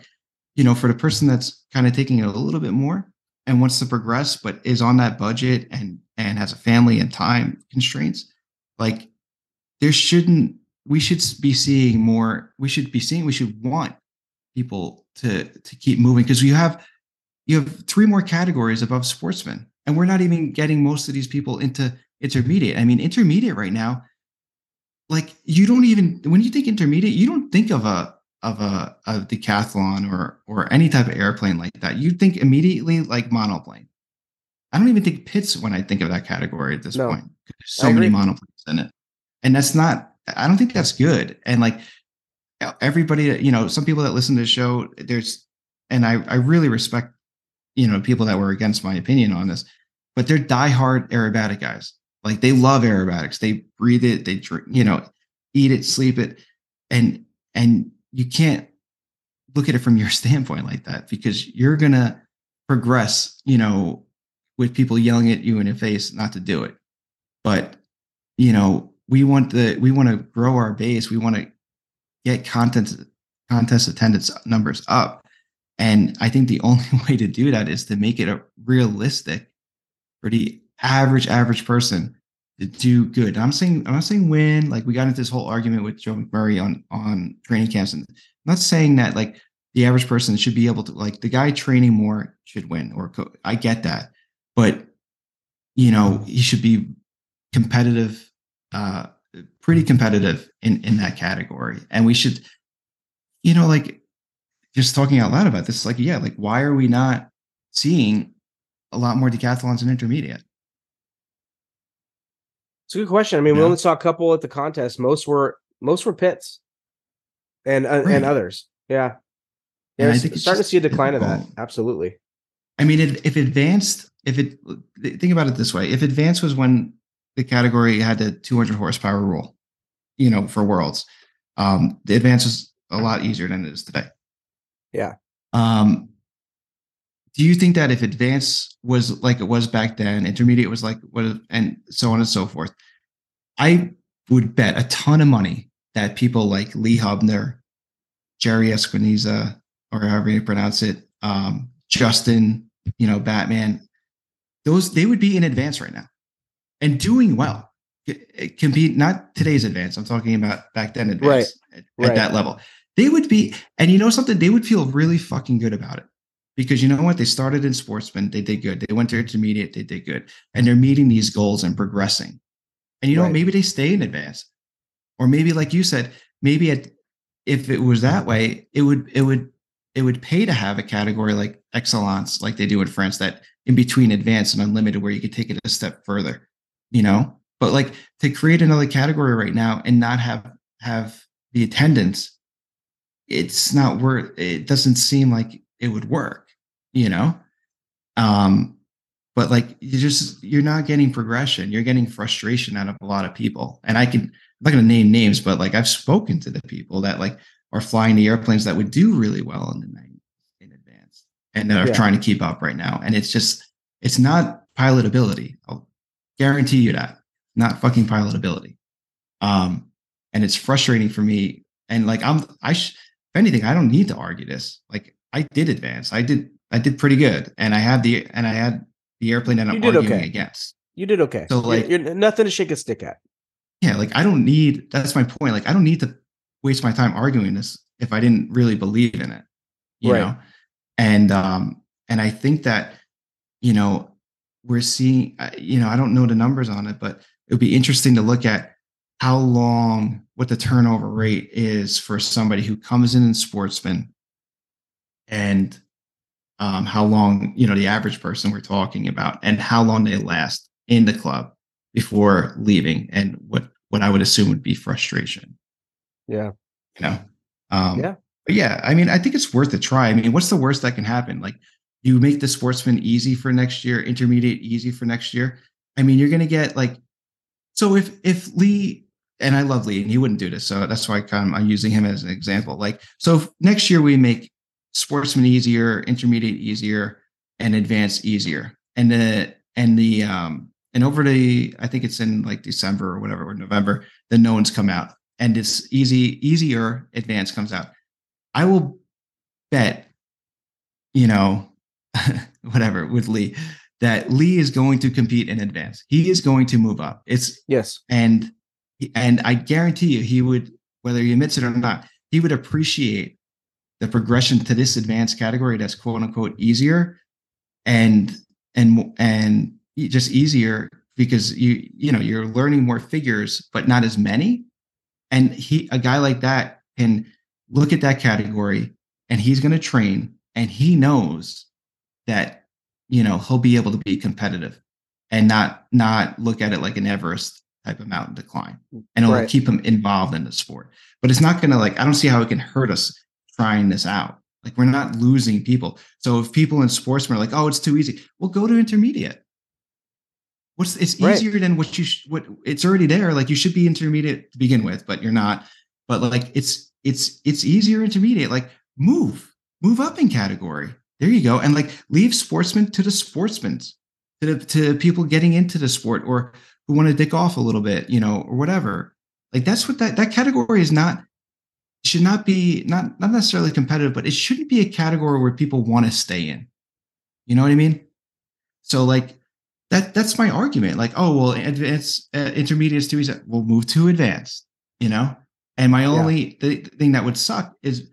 you know for the person that's kind of taking it a little bit more and wants to progress but is on that budget and and has a family and time constraints like there shouldn't we should be seeing more we should be seeing we should want people to to keep moving because you have you have three more categories above sportsmen and we're not even getting most of these people into intermediate. I mean intermediate right now like you don't even when you think intermediate you don't think of a of a, a decathlon or or any type of airplane like that. You think immediately like monoplane. I don't even think Pitts when i think of that category at this No. point there's so many monoplanes in it. And that's not i don't think that's good. And like everybody you know some people that listen to the show there's and i i really respect you know people that were against my opinion on this but they're diehard aerobatic guys. Like they love aerobatics. They breathe it they drink you know eat it sleep it and and you can't look at it from your standpoint like that because you're gonna progress you know with people yelling at you in the face not to do it. But you know we want the we want to grow our base. We want to get content contest attendance numbers up. And i think the only way to do that is to make it a realistic for the average average person to do good. I'm saying i'm not saying win. Like we got into this whole argument with joe mcmurray on on training camps. And i'm not saying that like the average person should be able to like the guy training more should win or co- i get that. But you know he should be competitive uh pretty competitive in in that category and we should you know like just talking out loud about this like yeah like why are we not seeing a lot more decathlons and intermediate It's a good question. I mean, we only saw a couple at the contest. Most were most were Pitts, and uh, Right. and others. Yeah, yeah. I think it's starting to see a decline of that. Absolutely. I mean, if, if advanced, if it think about it this way, if advanced was when the category had the 200 horsepower rule, you know, for worlds, um, the advance was a lot easier than it is today. Yeah. Um, do you think that if advance was like it was back then, intermediate was like what, and so on and so forth, I would bet a ton of money that people like Lee Hubner, Jerry Esquiniza, or however you pronounce it, um, Justin, you know, Batman, those they would be in advance right now and doing well. It, can be not today's advance. I'm talking about back then advance at, at right. that level. They would be, and you know something, they would feel really fucking good about it because you know what? They started in sportsman, they did good. They went to intermediate, they did good, and they're meeting these goals and progressing. And you know. Right. maybe they stay in advance, or maybe like you said, maybe it, if it was that way, it would it would it would pay to have a category like excellence, like they do in France, that in between advanced and unlimited, where you could take it a step further, you know. But like to create another category right now and not have have the attendance, it's not worth. It doesn't seem like it would work, you know. Um, but like you just you're not getting progression. You're getting frustration out of a lot of people. And I can I'm not going to name names, but like I've spoken to the people that like are flying the airplanes that would do really well in the night in advance and that are Yeah. trying to keep up right now. And it's just it's not pilotability. I'll guarantee you that. Not fucking pilotability. Um, and it's frustrating for me. And like I'm I sh- if anything, I don't need to argue this. Like I did advance. I did I did pretty good. And I had the and I had the airplane that I'm did arguing okay. against. You did okay. So, You're- like- you're, nothing to shake a stick at. Yeah, like I don't need that's my point. Like I don't need to waste my time arguing this if I didn't really believe in it. You Right. know? And um and I think that you know we're seeing you know I don't know the numbers on it, but it would be interesting to look at how long what the turnover rate is for somebody who comes in in sportsman and um, how long you know the average person we're talking about and how long they last in the club before leaving and what what i would assume would be frustration Yeah. you know um Yeah. but yeah i mean i think it's worth a try i mean what's the worst that can happen like you make the sportsman easy for next year intermediate easy for next year i mean you're gonna get like so if if lee and i love lee and he wouldn't do this so that's why i'm using him as an example like so next year we make sportsman easier intermediate easier and advanced easier and the and the um and over the i think it's in like december or whatever or november the no one's come out and it's easy easier advanced comes out i will bet you know whatever with lee that lee is going to compete in advance. He is going to move up. It's Yes. and and i guarantee you he would whether he admits it or not he would appreciate the progression to this advanced category that's quote unquote easier and and and just easier because you you know you're learning more figures but not as many. And he a guy like that can look at that category and he's going to train and he knows that you know he'll be able to be competitive and not not look at it like an everest type of mountain decline. And it'll Right. keep him involved in the sport. But it's not going to like i don't see how it can hurt us trying this out. Like we're not losing people. So if people in sportsmen are like oh it's too easy well go to intermediate. What's it's Right. easier than what you sh- what it's already there. Like you should be intermediate to begin with but you're not. But like it's it's it's easier intermediate. Like move. Move up in category there you go and like leave sportsmen to the sportsmen to the, to people getting into the sport or who want to dick off a little bit you know or whatever. Like that's what that that category is not should not be not not necessarily competitive but it shouldn't be a category where people want to stay in. You know what i mean? So like that that's my argument like oh well advanced uh, intermediate easy we'll move to advanced you know? And my only the, the thing that would suck is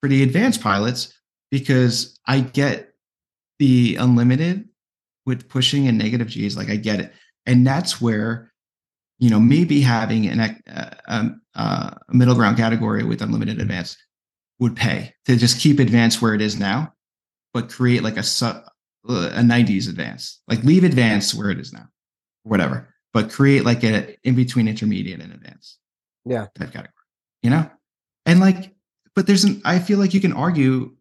for the advanced pilots because i get the unlimited with pushing and negative g's like i get it and that's where you know maybe having an ec- uh, um, uh, a middle ground category with unlimited advance would pay to just keep advance where it is now but create like a uh, a 90s advance like leave advance where it is now whatever but create like a in between intermediate and advance Yeah. type category you know and like but there's an i feel like you can argue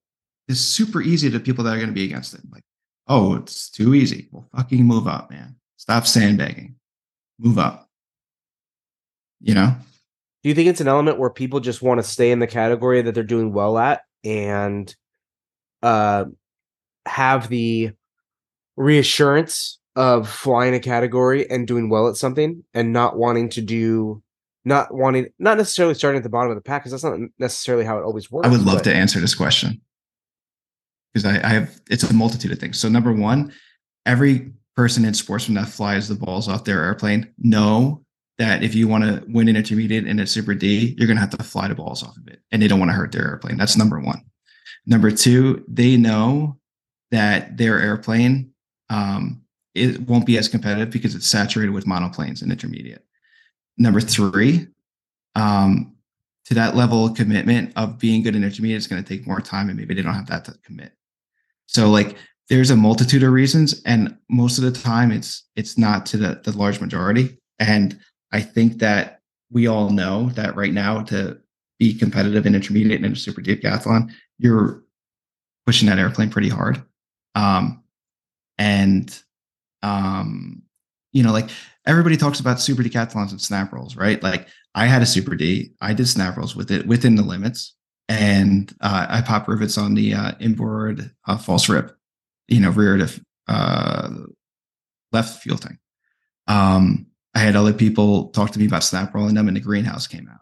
it's super easy to people that are going to be against it. Like oh it's too easy. Well fucking move up man. Stop sandbagging. Move up. You know? Do you think it's an element where people just want to stay in the category that they're doing well at and uh, have the reassurance of flying a category and doing well at something and not wanting to do, not wanting, not necessarily starting at the bottom of the pack because that's not necessarily how it always works. I would love but- to answer this question because I, I have it's a multitude of things. So number one, every person in sportsman that flies the balls off their airplane know that if you want to win an intermediate and a super D, you're gonna have to fly the balls off of it, and they don't want to hurt their airplane. That's number one. Number two, they know that their airplane um, it won't be as competitive because it's saturated with monoplanes and intermediate. Number three, um, to that level of commitment of being good in intermediate is going to take more time and maybe they don't have that to commit so like there's a multitude of reasons and most of the time it's it's not to the, the large majority. And i think that we all know that right now to be competitive in intermediate and super decathlon you're pushing that airplane pretty hard. Um and um, you know, like everybody talks about super decathlons and snap rolls, right? Like I had a super D, I did snap rolls with it within the limits, and uh, I pop rivets on the uh, inboard uh, false rip, you know, rear to uh, left fuel tank. Um, I had other people talk to me about snap rolling them, and the greenhouse came out.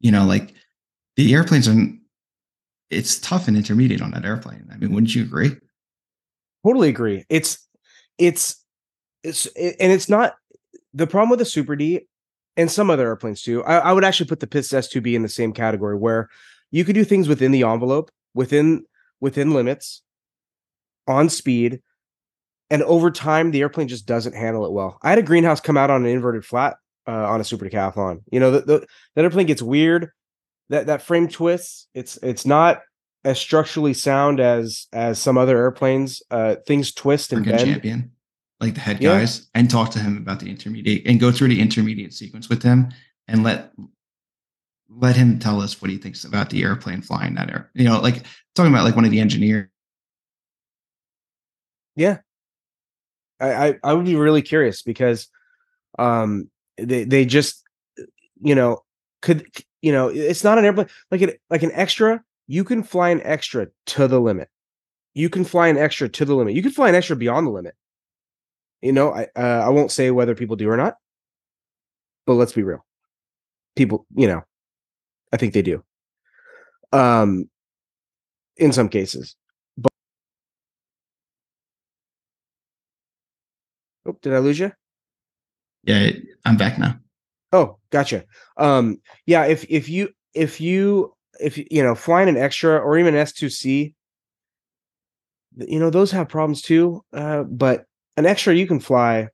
You know, like the airplanes are. It's tough and intermediate on that airplane. I mean, wouldn't you agree? Totally agree. It's it's it's and it's not the problem with the Super D and some other airplanes too. I, I would actually put the Pitts S2B in the same category where you could do things within the envelope, within within limits, on speed, and over time the airplane just doesn't handle it well. I had a greenhouse come out on an inverted flat uh, on a super decathlon. You know, the, the, that airplane gets weird. That that frame twists. It's it's not as structurally sound as as some other airplanes. Uh, things twist and bend. Champion, like the head yeah. guys, and talk to him about the intermediate and go through the intermediate sequence with him and let let him tell us what he thinks about the airplane flying that air. You know, like talking about like one of the engineers. Yeah, I, I, I would be really curious because um they they just you know could you know it's not an airplane like an like an extra you can fly an extra to the limit you can fly an extra to the limit you can fly an extra beyond the limit you know i uh, i won't say whether people do or not but let's be real people you know i think they do um in some cases But Oh, did I lose you? Yeah, I'm back now. Oh, gotcha. Um, yeah, if if you if you if you know flying an extra or even S2C, you know those have problems too. Uh, but an extra you can fly,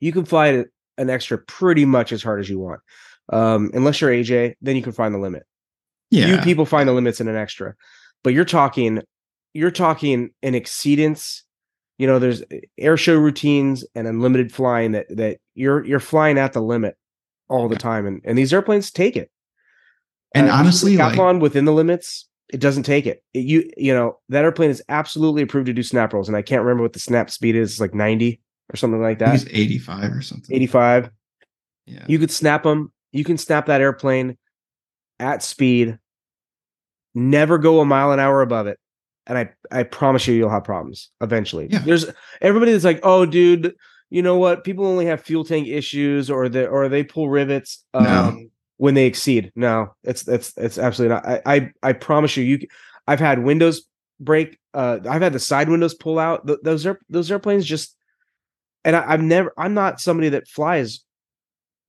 you can fly an extra pretty much as hard as you want. Um, unless you're AJ, then you can find the limit. Yeah, you people find the limits in an extra, but you're talking, you're talking an exceedance. You know there's eh, air show routines and unlimited flying that that you're you're flying at the limit all the time and and these airplanes take it. And uh, honestly decathlon like, within the limits it doesn't take it. it. you you know that airplane is absolutely approved to do snap rolls and i can't remember what the snap speed is. Like 90 or something like that. It's 85 or something. 85 yeah. You could snap them you can snap that airplane at speed never go a mile an hour above it and I I promise you you'll have problems eventually. Yeah. There's everybody that's like, oh, dude, you know what? People only have fuel tank issues, or they or they pull rivets um, no. when they exceed. No, it's it's it's absolutely not. I I, I promise you, you. I've had windows break. Uh, I've had the side windows pull out. Th- those are those airplanes just. And I, I've never. I'm not somebody that flies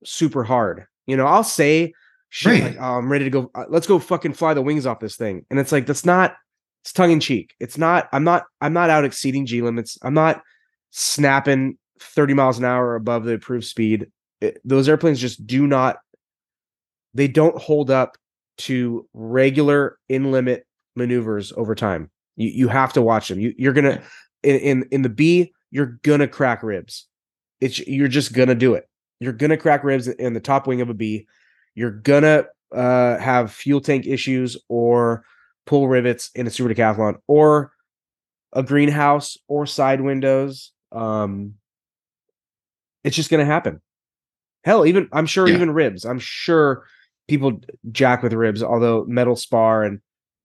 super hard. You know, I'll say shit right. like, oh, I'm ready to go. Uh, let's go fucking fly the wings off this thing. And it's like, that's not, it's tongue in cheek. It's not. I'm not. I'm not out exceeding G limits. I'm not snapping 30 miles an hour above the approved speed. It, those airplanes just do not. They don't hold up to regular in limit maneuvers over time. You you have to watch them. You you're gonna in in, in the B. You're gonna crack ribs. It's you're just gonna do it. You're gonna crack ribs in the top wing of a B. You're gonna uh, have fuel tank issues or pull rivets in a super decathlon or a greenhouse or side windows. Um, it's just going to happen. Hell, even I'm sure yeah. even ribs. I'm sure people jack with ribs, although metal spar and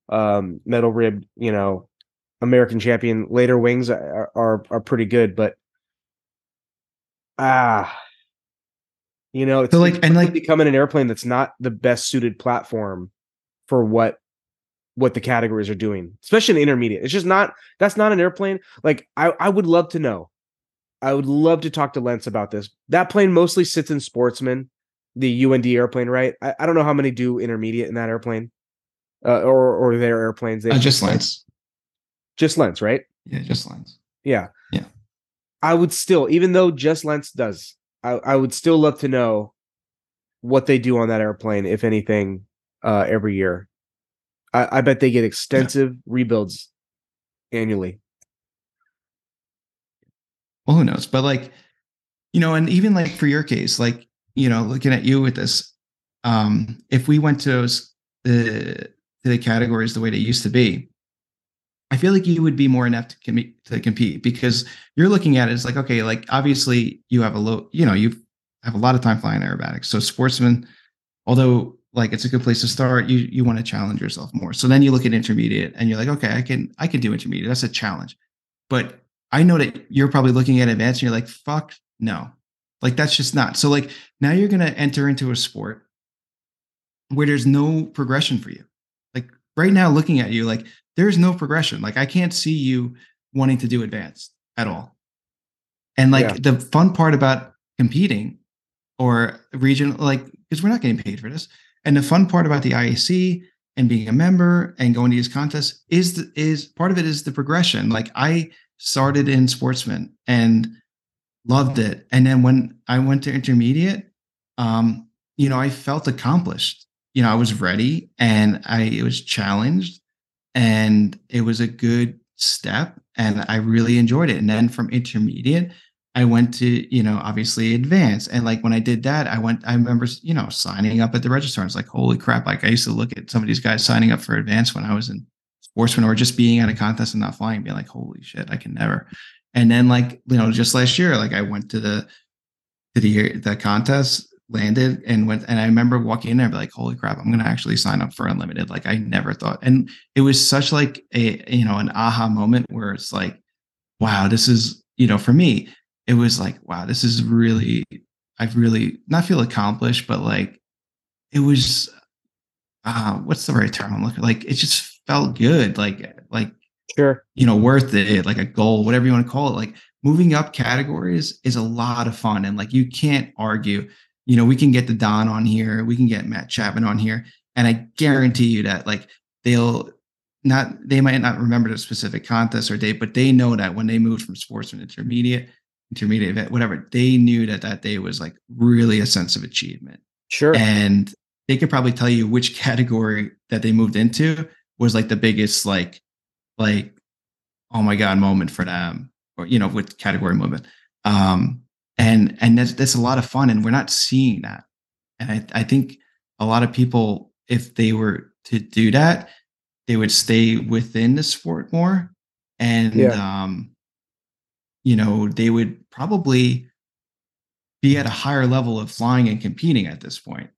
um, metal rib, you know, American champion later wings are, are are pretty good, but ah, you know, it's so like and like becoming an airplane that's not the best suited platform for what what the categories are doing, especially in intermediate. It's just not that's not an airplane. Like I, I would love to know. I would love to talk to Lentz about this. That plane mostly sits in sportsman, the UND airplane, right? I, I don't know how many do intermediate in that airplane. Uh, or or their airplanes. They uh, just Lentz. Just Lentz, right? Yeah, just Lentz. Yeah. Yeah. I would still, even though just Lentz does, I, I would still love to know what they do on that airplane, if anything, uh, every year. I, I bet they get extensive yeah. rebuilds annually. Well, who knows? But like, you know, and even like for your case, like, you know, looking at you with this, um, if we went to those the to the categories the way they used to be, I feel like you would be more inept to, com- to compete because you're looking at it as like, okay, like obviously you have a low, you know, you have a lot of time flying aerobatics. So sportsman, although like it's a good place to start, you you want to challenge yourself more. So then you look at intermediate and you're like, okay, I can I can do intermediate. That's a challenge. But I know that you're probably looking at advanced and you're like, fuck no. Like that's just not. So like now you're gonna enter into a sport where there's no progression for you. Like right now, looking at you, like there's no progression. Like I can't see you wanting to do advanced at all. And like yeah. the fun part about competing or regional, like because we're not getting paid for this. And the fun part about the IAC and being a member and going to these contests is the, is part of it is the progression. Like I started in sportsman and loved it, and then when I went to intermediate, um, you know, I felt accomplished. You know, I was ready and I was challenged, and it was a good step, and I really enjoyed it. And then from intermediate, I went to, you know, obviously advance. And like when I did that, I went, I remember, you know, signing up at the register. I was like, holy crap. Like I used to look at some of these guys signing up for advance when I was in sportsman or just being at a contest and not flying, being like, holy shit, I can never. And then like, you know, just last year, like I went to the, to the, the contest, landed and went, and I remember walking in there, like, holy crap, I'm going to actually sign up for unlimited. Like I never thought. And it was such like a, you know, an aha moment where it's like, wow, this is, you know, for me, it was like, wow, this is really, I've really not feel accomplished, but like it was, uh, what's the right term I'm looking like? It just felt good. Like, like, sure, you know, worth it, like a goal, whatever you want to call it. Like moving up categories is a lot of fun. And like, you can't argue, you know, we can get the Don on here, we can get Matt Chapman on here. And I guarantee you that like they'll, not they might not remember the specific contest or date, but they know that when they moved from sportsman intermediate, intermediate event, whatever, they knew that that day was like really a sense of achievement. Sure. And they could probably tell you which category that they moved into was like the biggest, like, like, oh my God moment for them, or, you know, with category movement. Um, and, and that's, that's a lot of fun. And we're not seeing that. And I, I think a lot of people, if they were to do that, they would stay within the sport more. And, yeah. um, you know, they would probably be at a higher level of flying and competing at this point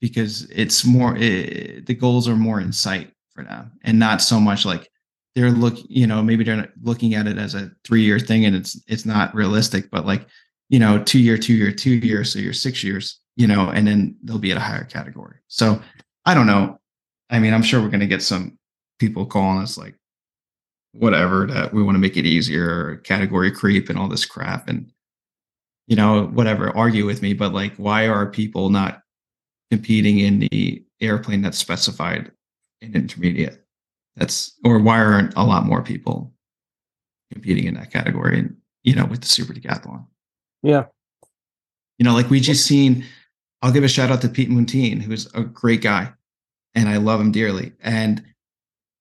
because it's more it, eh, the goals are more in sight for them and not so much like they're look you know maybe they're looking at it as a three year thing and it's it's not realistic but like you know two year two year two years so you're six years you know and then they'll be at a higher category. So i don't know. I mean i'm sure we're going to get some people calling us like whatever that we want to make it easier category creep and all this crap and you know whatever argue with me but like why are people not competing in the airplane that's specified in intermediate that's or why aren't a lot more people competing in that category and you know with the super decathlon yeah you know like we just seen i'll give a shout out to pete Mountain, who's a great guy and i love him dearly and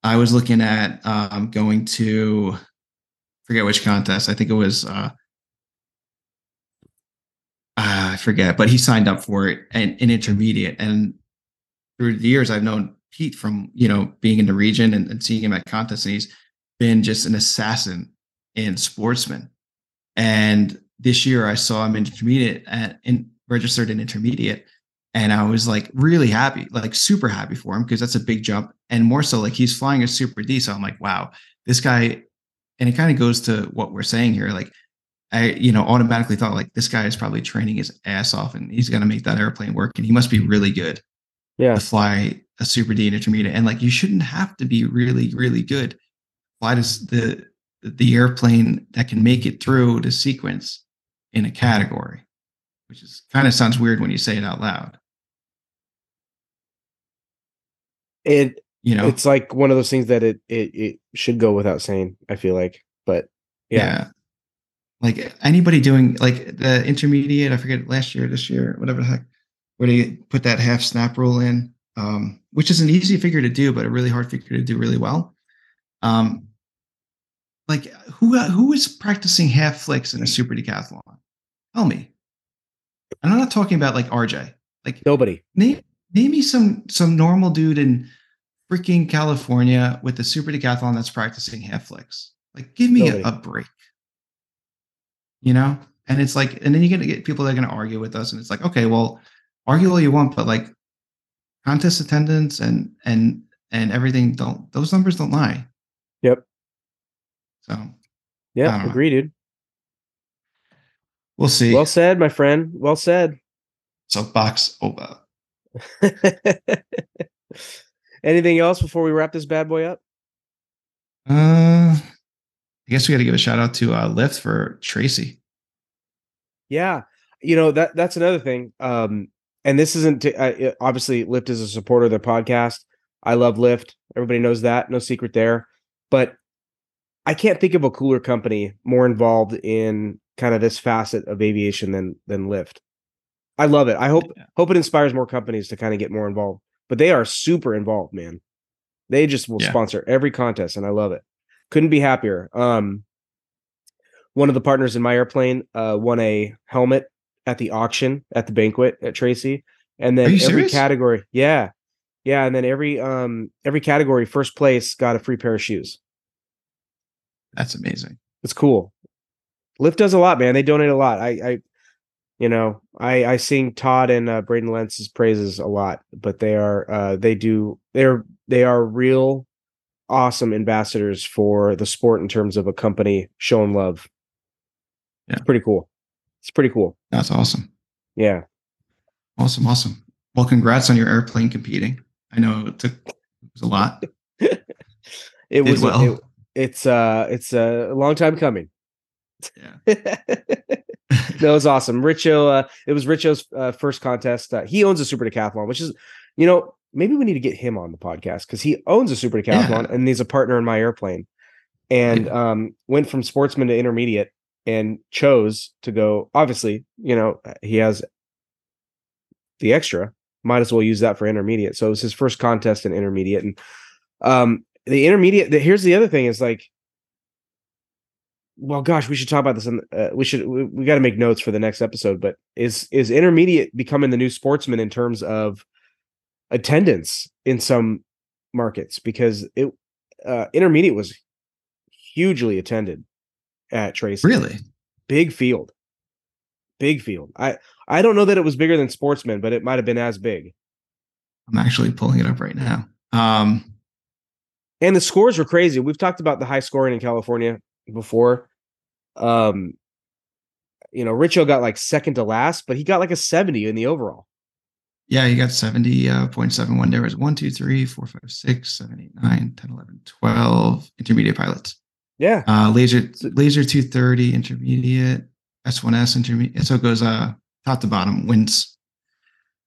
I was looking at um, going to forget which contest. I think it was uh, uh, I forget, but he signed up for it and in intermediate. And through the years, I've known Pete from you know being in the region and, and seeing him at contests, and he's been just an assassin in sportsman. And this year, I saw him in intermediate and in, registered in intermediate, and I was like really happy, like super happy for him because that's a big jump. And more so, like he's flying a super D. So I'm like, wow, this guy, and it kind of goes to what we're saying here. Like, I, you know, automatically thought like this guy is probably training his ass off and he's gonna make that airplane work. And he must be really good. Yeah. To fly a super D and intermediate. And like you shouldn't have to be really, really good. Why does the the airplane that can make it through the sequence in a category, which is kind of sounds weird when you say it out loud. it you know it's like one of those things that it it, it should go without saying i feel like but yeah. yeah. like anybody doing like the intermediate i forget last year this year whatever the heck where they put that half snap rule in um, which is an easy figure to do but a really hard figure to do really well um, like who who is practicing half flicks in a super decathlon tell me and i'm not talking about like rj like nobody name name me some some normal dude in freaking California with a super decathlon that's practicing half flicks. Like, give me a, a, break. You know? And it's like, and then you're gonna get people that are gonna argue with us, and it's like, okay, well, argue all you want, but like contest attendance and and and everything don't those numbers don't lie. Yep. So yeah, agree, dude. We'll see. Well said, my friend. Well said. Soapbox over. Anything else before we wrap this bad boy up? Uh, I guess we got to give a shout out to uh, LIFT for Tracy. Yeah, you know that that's another thing. Um, and this isn't to, uh, obviously LIFT is a supporter of the podcast. I love LIFT. Everybody knows that. No secret there. But I can't think of a cooler company more involved in kind of this facet of aviation than than LIFT. I love it. I hope yeah. hope it inspires more companies to kind of get more involved. But they are super involved, man. They just will yeah. sponsor every contest, and I love it. Couldn't be happier. Um, one of the partners in my airplane uh, won a helmet at the auction at the banquet at Tracy, and then every serious? category, yeah, yeah, and then every um every category, first place got a free pair of shoes. That's amazing. It's cool. LIFT does a lot, man. They donate a lot. I, I you know, I I sing Todd and uh, Braden Lentz's praises a lot, but they are uh they do they're they are real awesome ambassadors for the sport in terms of a company showing love. Yeah. It's pretty cool. It's pretty cool. That's awesome. Yeah. Awesome, awesome. Well, congrats on your airplane competing. I know it took it was a lot. it was well. It, it's uh it's a long time coming. Yeah. that was awesome. Richo, uh, it was Richo's uh, first contest. Uh, he owns a super decathlon, which is, you know, maybe we need to get him on the podcast because he owns a super decathlon yeah. and he's a partner in my airplane. And yeah. um, went from sportsman to intermediate and chose to go. Obviously, you know, he has the extra. Might as well use that for intermediate. So it was his first contest in intermediate, and um, the intermediate. The, here's the other thing: is like well gosh we should talk about this and uh, we should we, we got to make notes for the next episode but is is intermediate becoming the new sportsman in terms of attendance in some markets because it uh intermediate was hugely attended at tracy really big field big field i i don't know that it was bigger than sportsman but it might have been as big i'm actually pulling it up right now um and the scores were crazy we've talked about the high scoring in california before. Um, you know, Richo got like second to last, but he got like a 70 in the overall. Yeah, he got 70.71. Uh, there was 1, 2, 3, 4, 5, 6, 7, 8, 9, 10, 11, 12 intermediate pilots. Yeah. Uh, laser laser 230 intermediate, S1S intermediate. So it goes uh top to bottom, wins.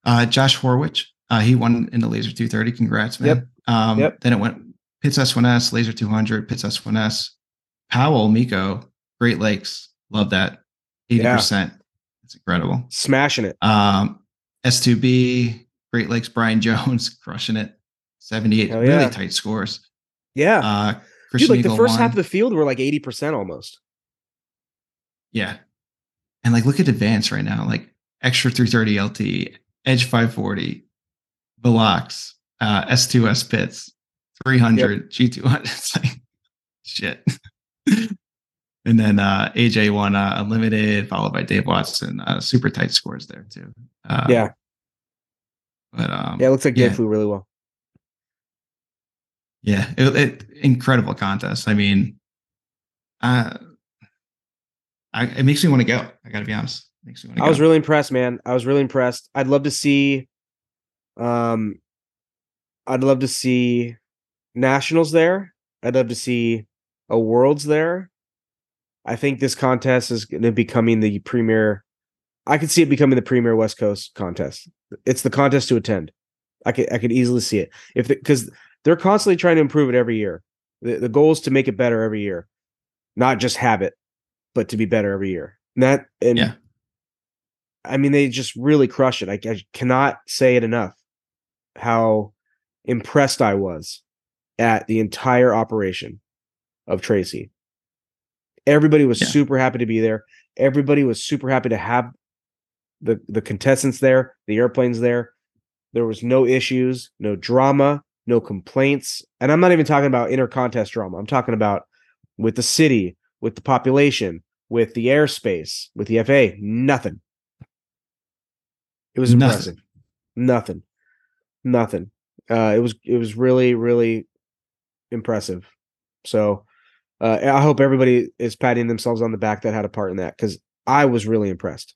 Uh Josh Horwich, uh, he won in the laser 230. Congrats, man. Yep. Um, yep. then it went Pitts S1S, laser 200, Pitts S1S, Powell, Miko, Great Lakes, love that. 80%. Yeah. It's incredible. Smashing it. Um, S2B, Great Lakes, Brian Jones, crushing it. 78, yeah. really tight scores. Yeah. Uh, Dude, like the first won. half of the field were like 80% almost. Yeah. And like look at advance right now, like extra 330 LT, Edge 540, Velox, uh, S2S Pitts, 300, yep. G200. It's like shit and then uh, AJ won uh, unlimited, followed by Dave Watson. Uh, super tight scores there too. Uh, yeah, but um, yeah, it looks like Dave flew really well. Yeah, it, it, incredible contest. I mean, uh, I, it makes me want to go. I got to be honest. It makes me want I was really impressed, man. I was really impressed. I'd love to see, um, I'd love to see nationals there. I'd love to see a worlds there. I think this contest is going to becoming the premier. I could see it becoming the premier West Coast contest. It's the contest to attend. I could I could easily see it if because they're constantly trying to improve it every year. The, the goal is to make it better every year, not just have it, but to be better every year. And that and yeah. I mean, they just really crush it. I, I cannot say it enough how impressed I was at the entire operation of Tracy. Everybody was yeah. super happy to be there. Everybody was super happy to have the the contestants there, the airplanes there. There was no issues, no drama, no complaints. And I'm not even talking about inter contest drama. I'm talking about with the city, with the population, with the airspace, with the FA, nothing. It was Nothing. impressive. Nothing. Nothing. Uh, it was it was really really impressive. So uh, I hope everybody is patting themselves on the back that had a part in that because I was really impressed.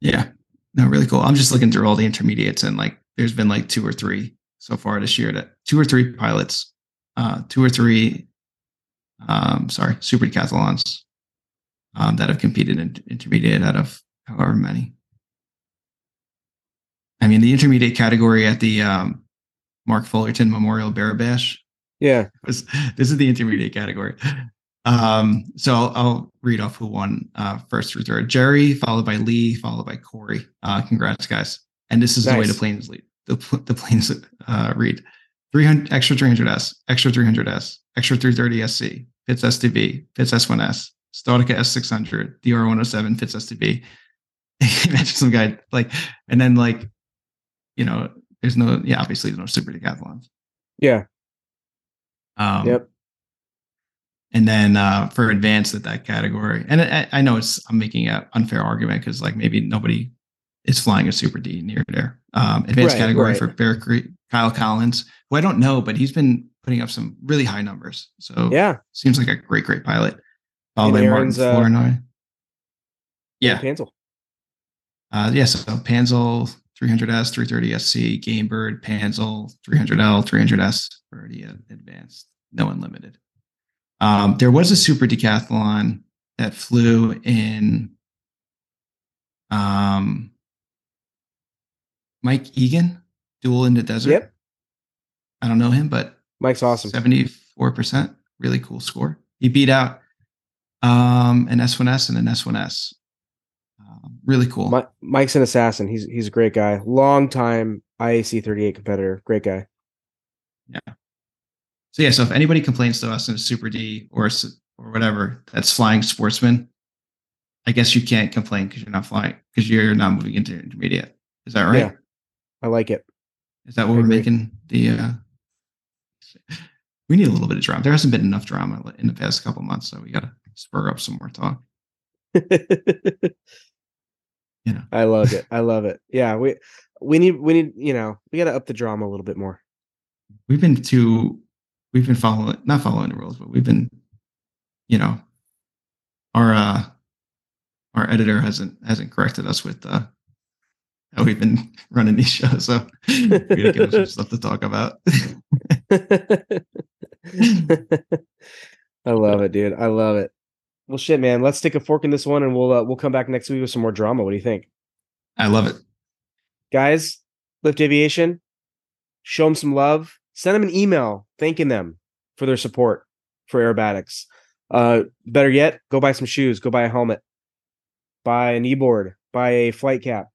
Yeah. No, really cool. I'm just looking through all the intermediates and like there's been like two or three so far this year that two or three pilots, uh, two or three um sorry, super decathlons um that have competed in intermediate out of however many. I mean the intermediate category at the um Mark Fullerton Memorial Bear Bash Yeah. was this is the intermediate category. Um, so I'll, I'll read off who won uh, first through third. Jerry, followed by Lee, followed by Corey. Uh, congrats, guys! And this is the way the planes lead. The, the planes uh, read: 300 extra 300s, extra 300s, extra 330 SC, Pitts S2B, Pitts S1S, Staudacher S600, DR107, Pitts S2B. Imagine some guy like, and then like, you know, there's no, yeah, obviously there's no super decathlons. Yeah. Um, Yep. And then uh, for advanced at that category, and I, I know it's I'm making an unfair argument because like maybe nobody is flying a Super D near there. Um, advanced Right, category right. for Bear Creek, Kyle Collins, who I don't know, but he's been putting up some really high numbers. So Yeah. seems like a great, great pilot. Followed by Martin uh, Flournoy. Yeah, Cancel. uh, yeah. So Panzl 300S, 330 SC, Gamebird, Panzl 300L, 300S already advanced, no unlimited. Um, there was a super decathlon that flew in um, Mike Egan, duel in the desert. Yep. I don't know him, but Mike's awesome. 74%. Really cool score. He beat out um, an S1S and an S1S. Um, really cool. Mi- Mike's an assassin. He's he's a great guy. Long time IAC 38 competitor. Great guy. Yeah. So yeah, so if anybody complains to us in a Super D or or whatever that's flying sportsman, I guess you can't complain because you're not flying because you're not moving into intermediate. Is that right? Yeah. I like it. Is that what I we're agree. making the? uh We need a little bit of drama. There hasn't been enough drama in the past couple months, so we got to spur up some more talk. You know. I love it. I love it. Yeah, we we need we need, you know, we got to up the drama a little bit more. We've been too. We've been following, not following the rules, but we've been, you know, our uh our editor hasn't hasn't corrected us with uh how we've been running these shows. So we give some stuff to talk about. I love it, dude. I love it. Well, shit, man. Let's take a fork in this one, and we'll uh, we'll come back next week with some more drama. What do you think, I love it. guys? Lift Aviation, show them some love. Send them an email thanking them for their support for aerobatics. Uh, better yet, go buy some shoes. Go buy a helmet. Buy a kneeboard. Buy a flight cap.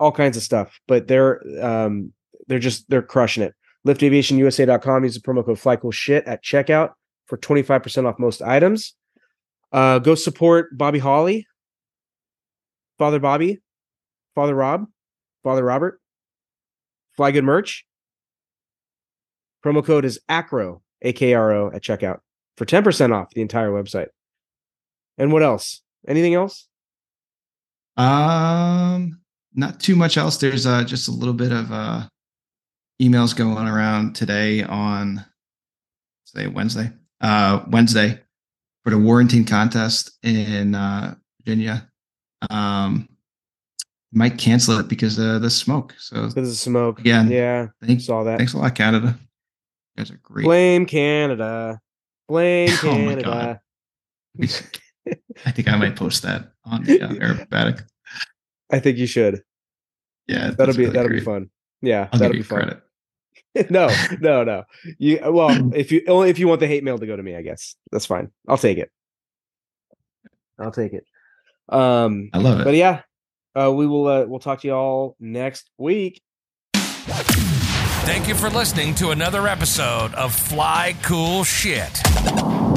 All kinds of stuff. But they're um they're just they're crushing it. LiftAviationUSA.com. Use the promo code FlyCoolShit at checkout for 25% off most items. Uh, go support Bobby Holly, Father Bobby, Father Rob, Father Robert. Fly good merch. Promo code is AKRO, A K R O, at checkout for 10% off the entire website. And what else? Anything else? Um, not too much else. There's uh just a little bit of uh emails going around today on say Wednesday. Uh Wednesday for the Warrenton contest in uh Virginia. Um might cancel it because of the smoke. So Because of smoke. Again, Yeah, thanks, all that. thanks a lot, Canada. You guys are great. Blame Canada. Blame Canada. Oh my Canada. I think I might post that on the uh, aerobatic. I think you should. Yeah, That'll be really that'll be fun. Yeah, I'll that'll give be you fun. credit. no, no, no. You well, if you only if you want the hate mail to go to me, I guess that's fine. I'll take it. I'll take it. Um, I love it. but yeah, uh, we will. Uh, we'll talk to you all next week. Thank you for listening to another episode of Fly Cool Shit.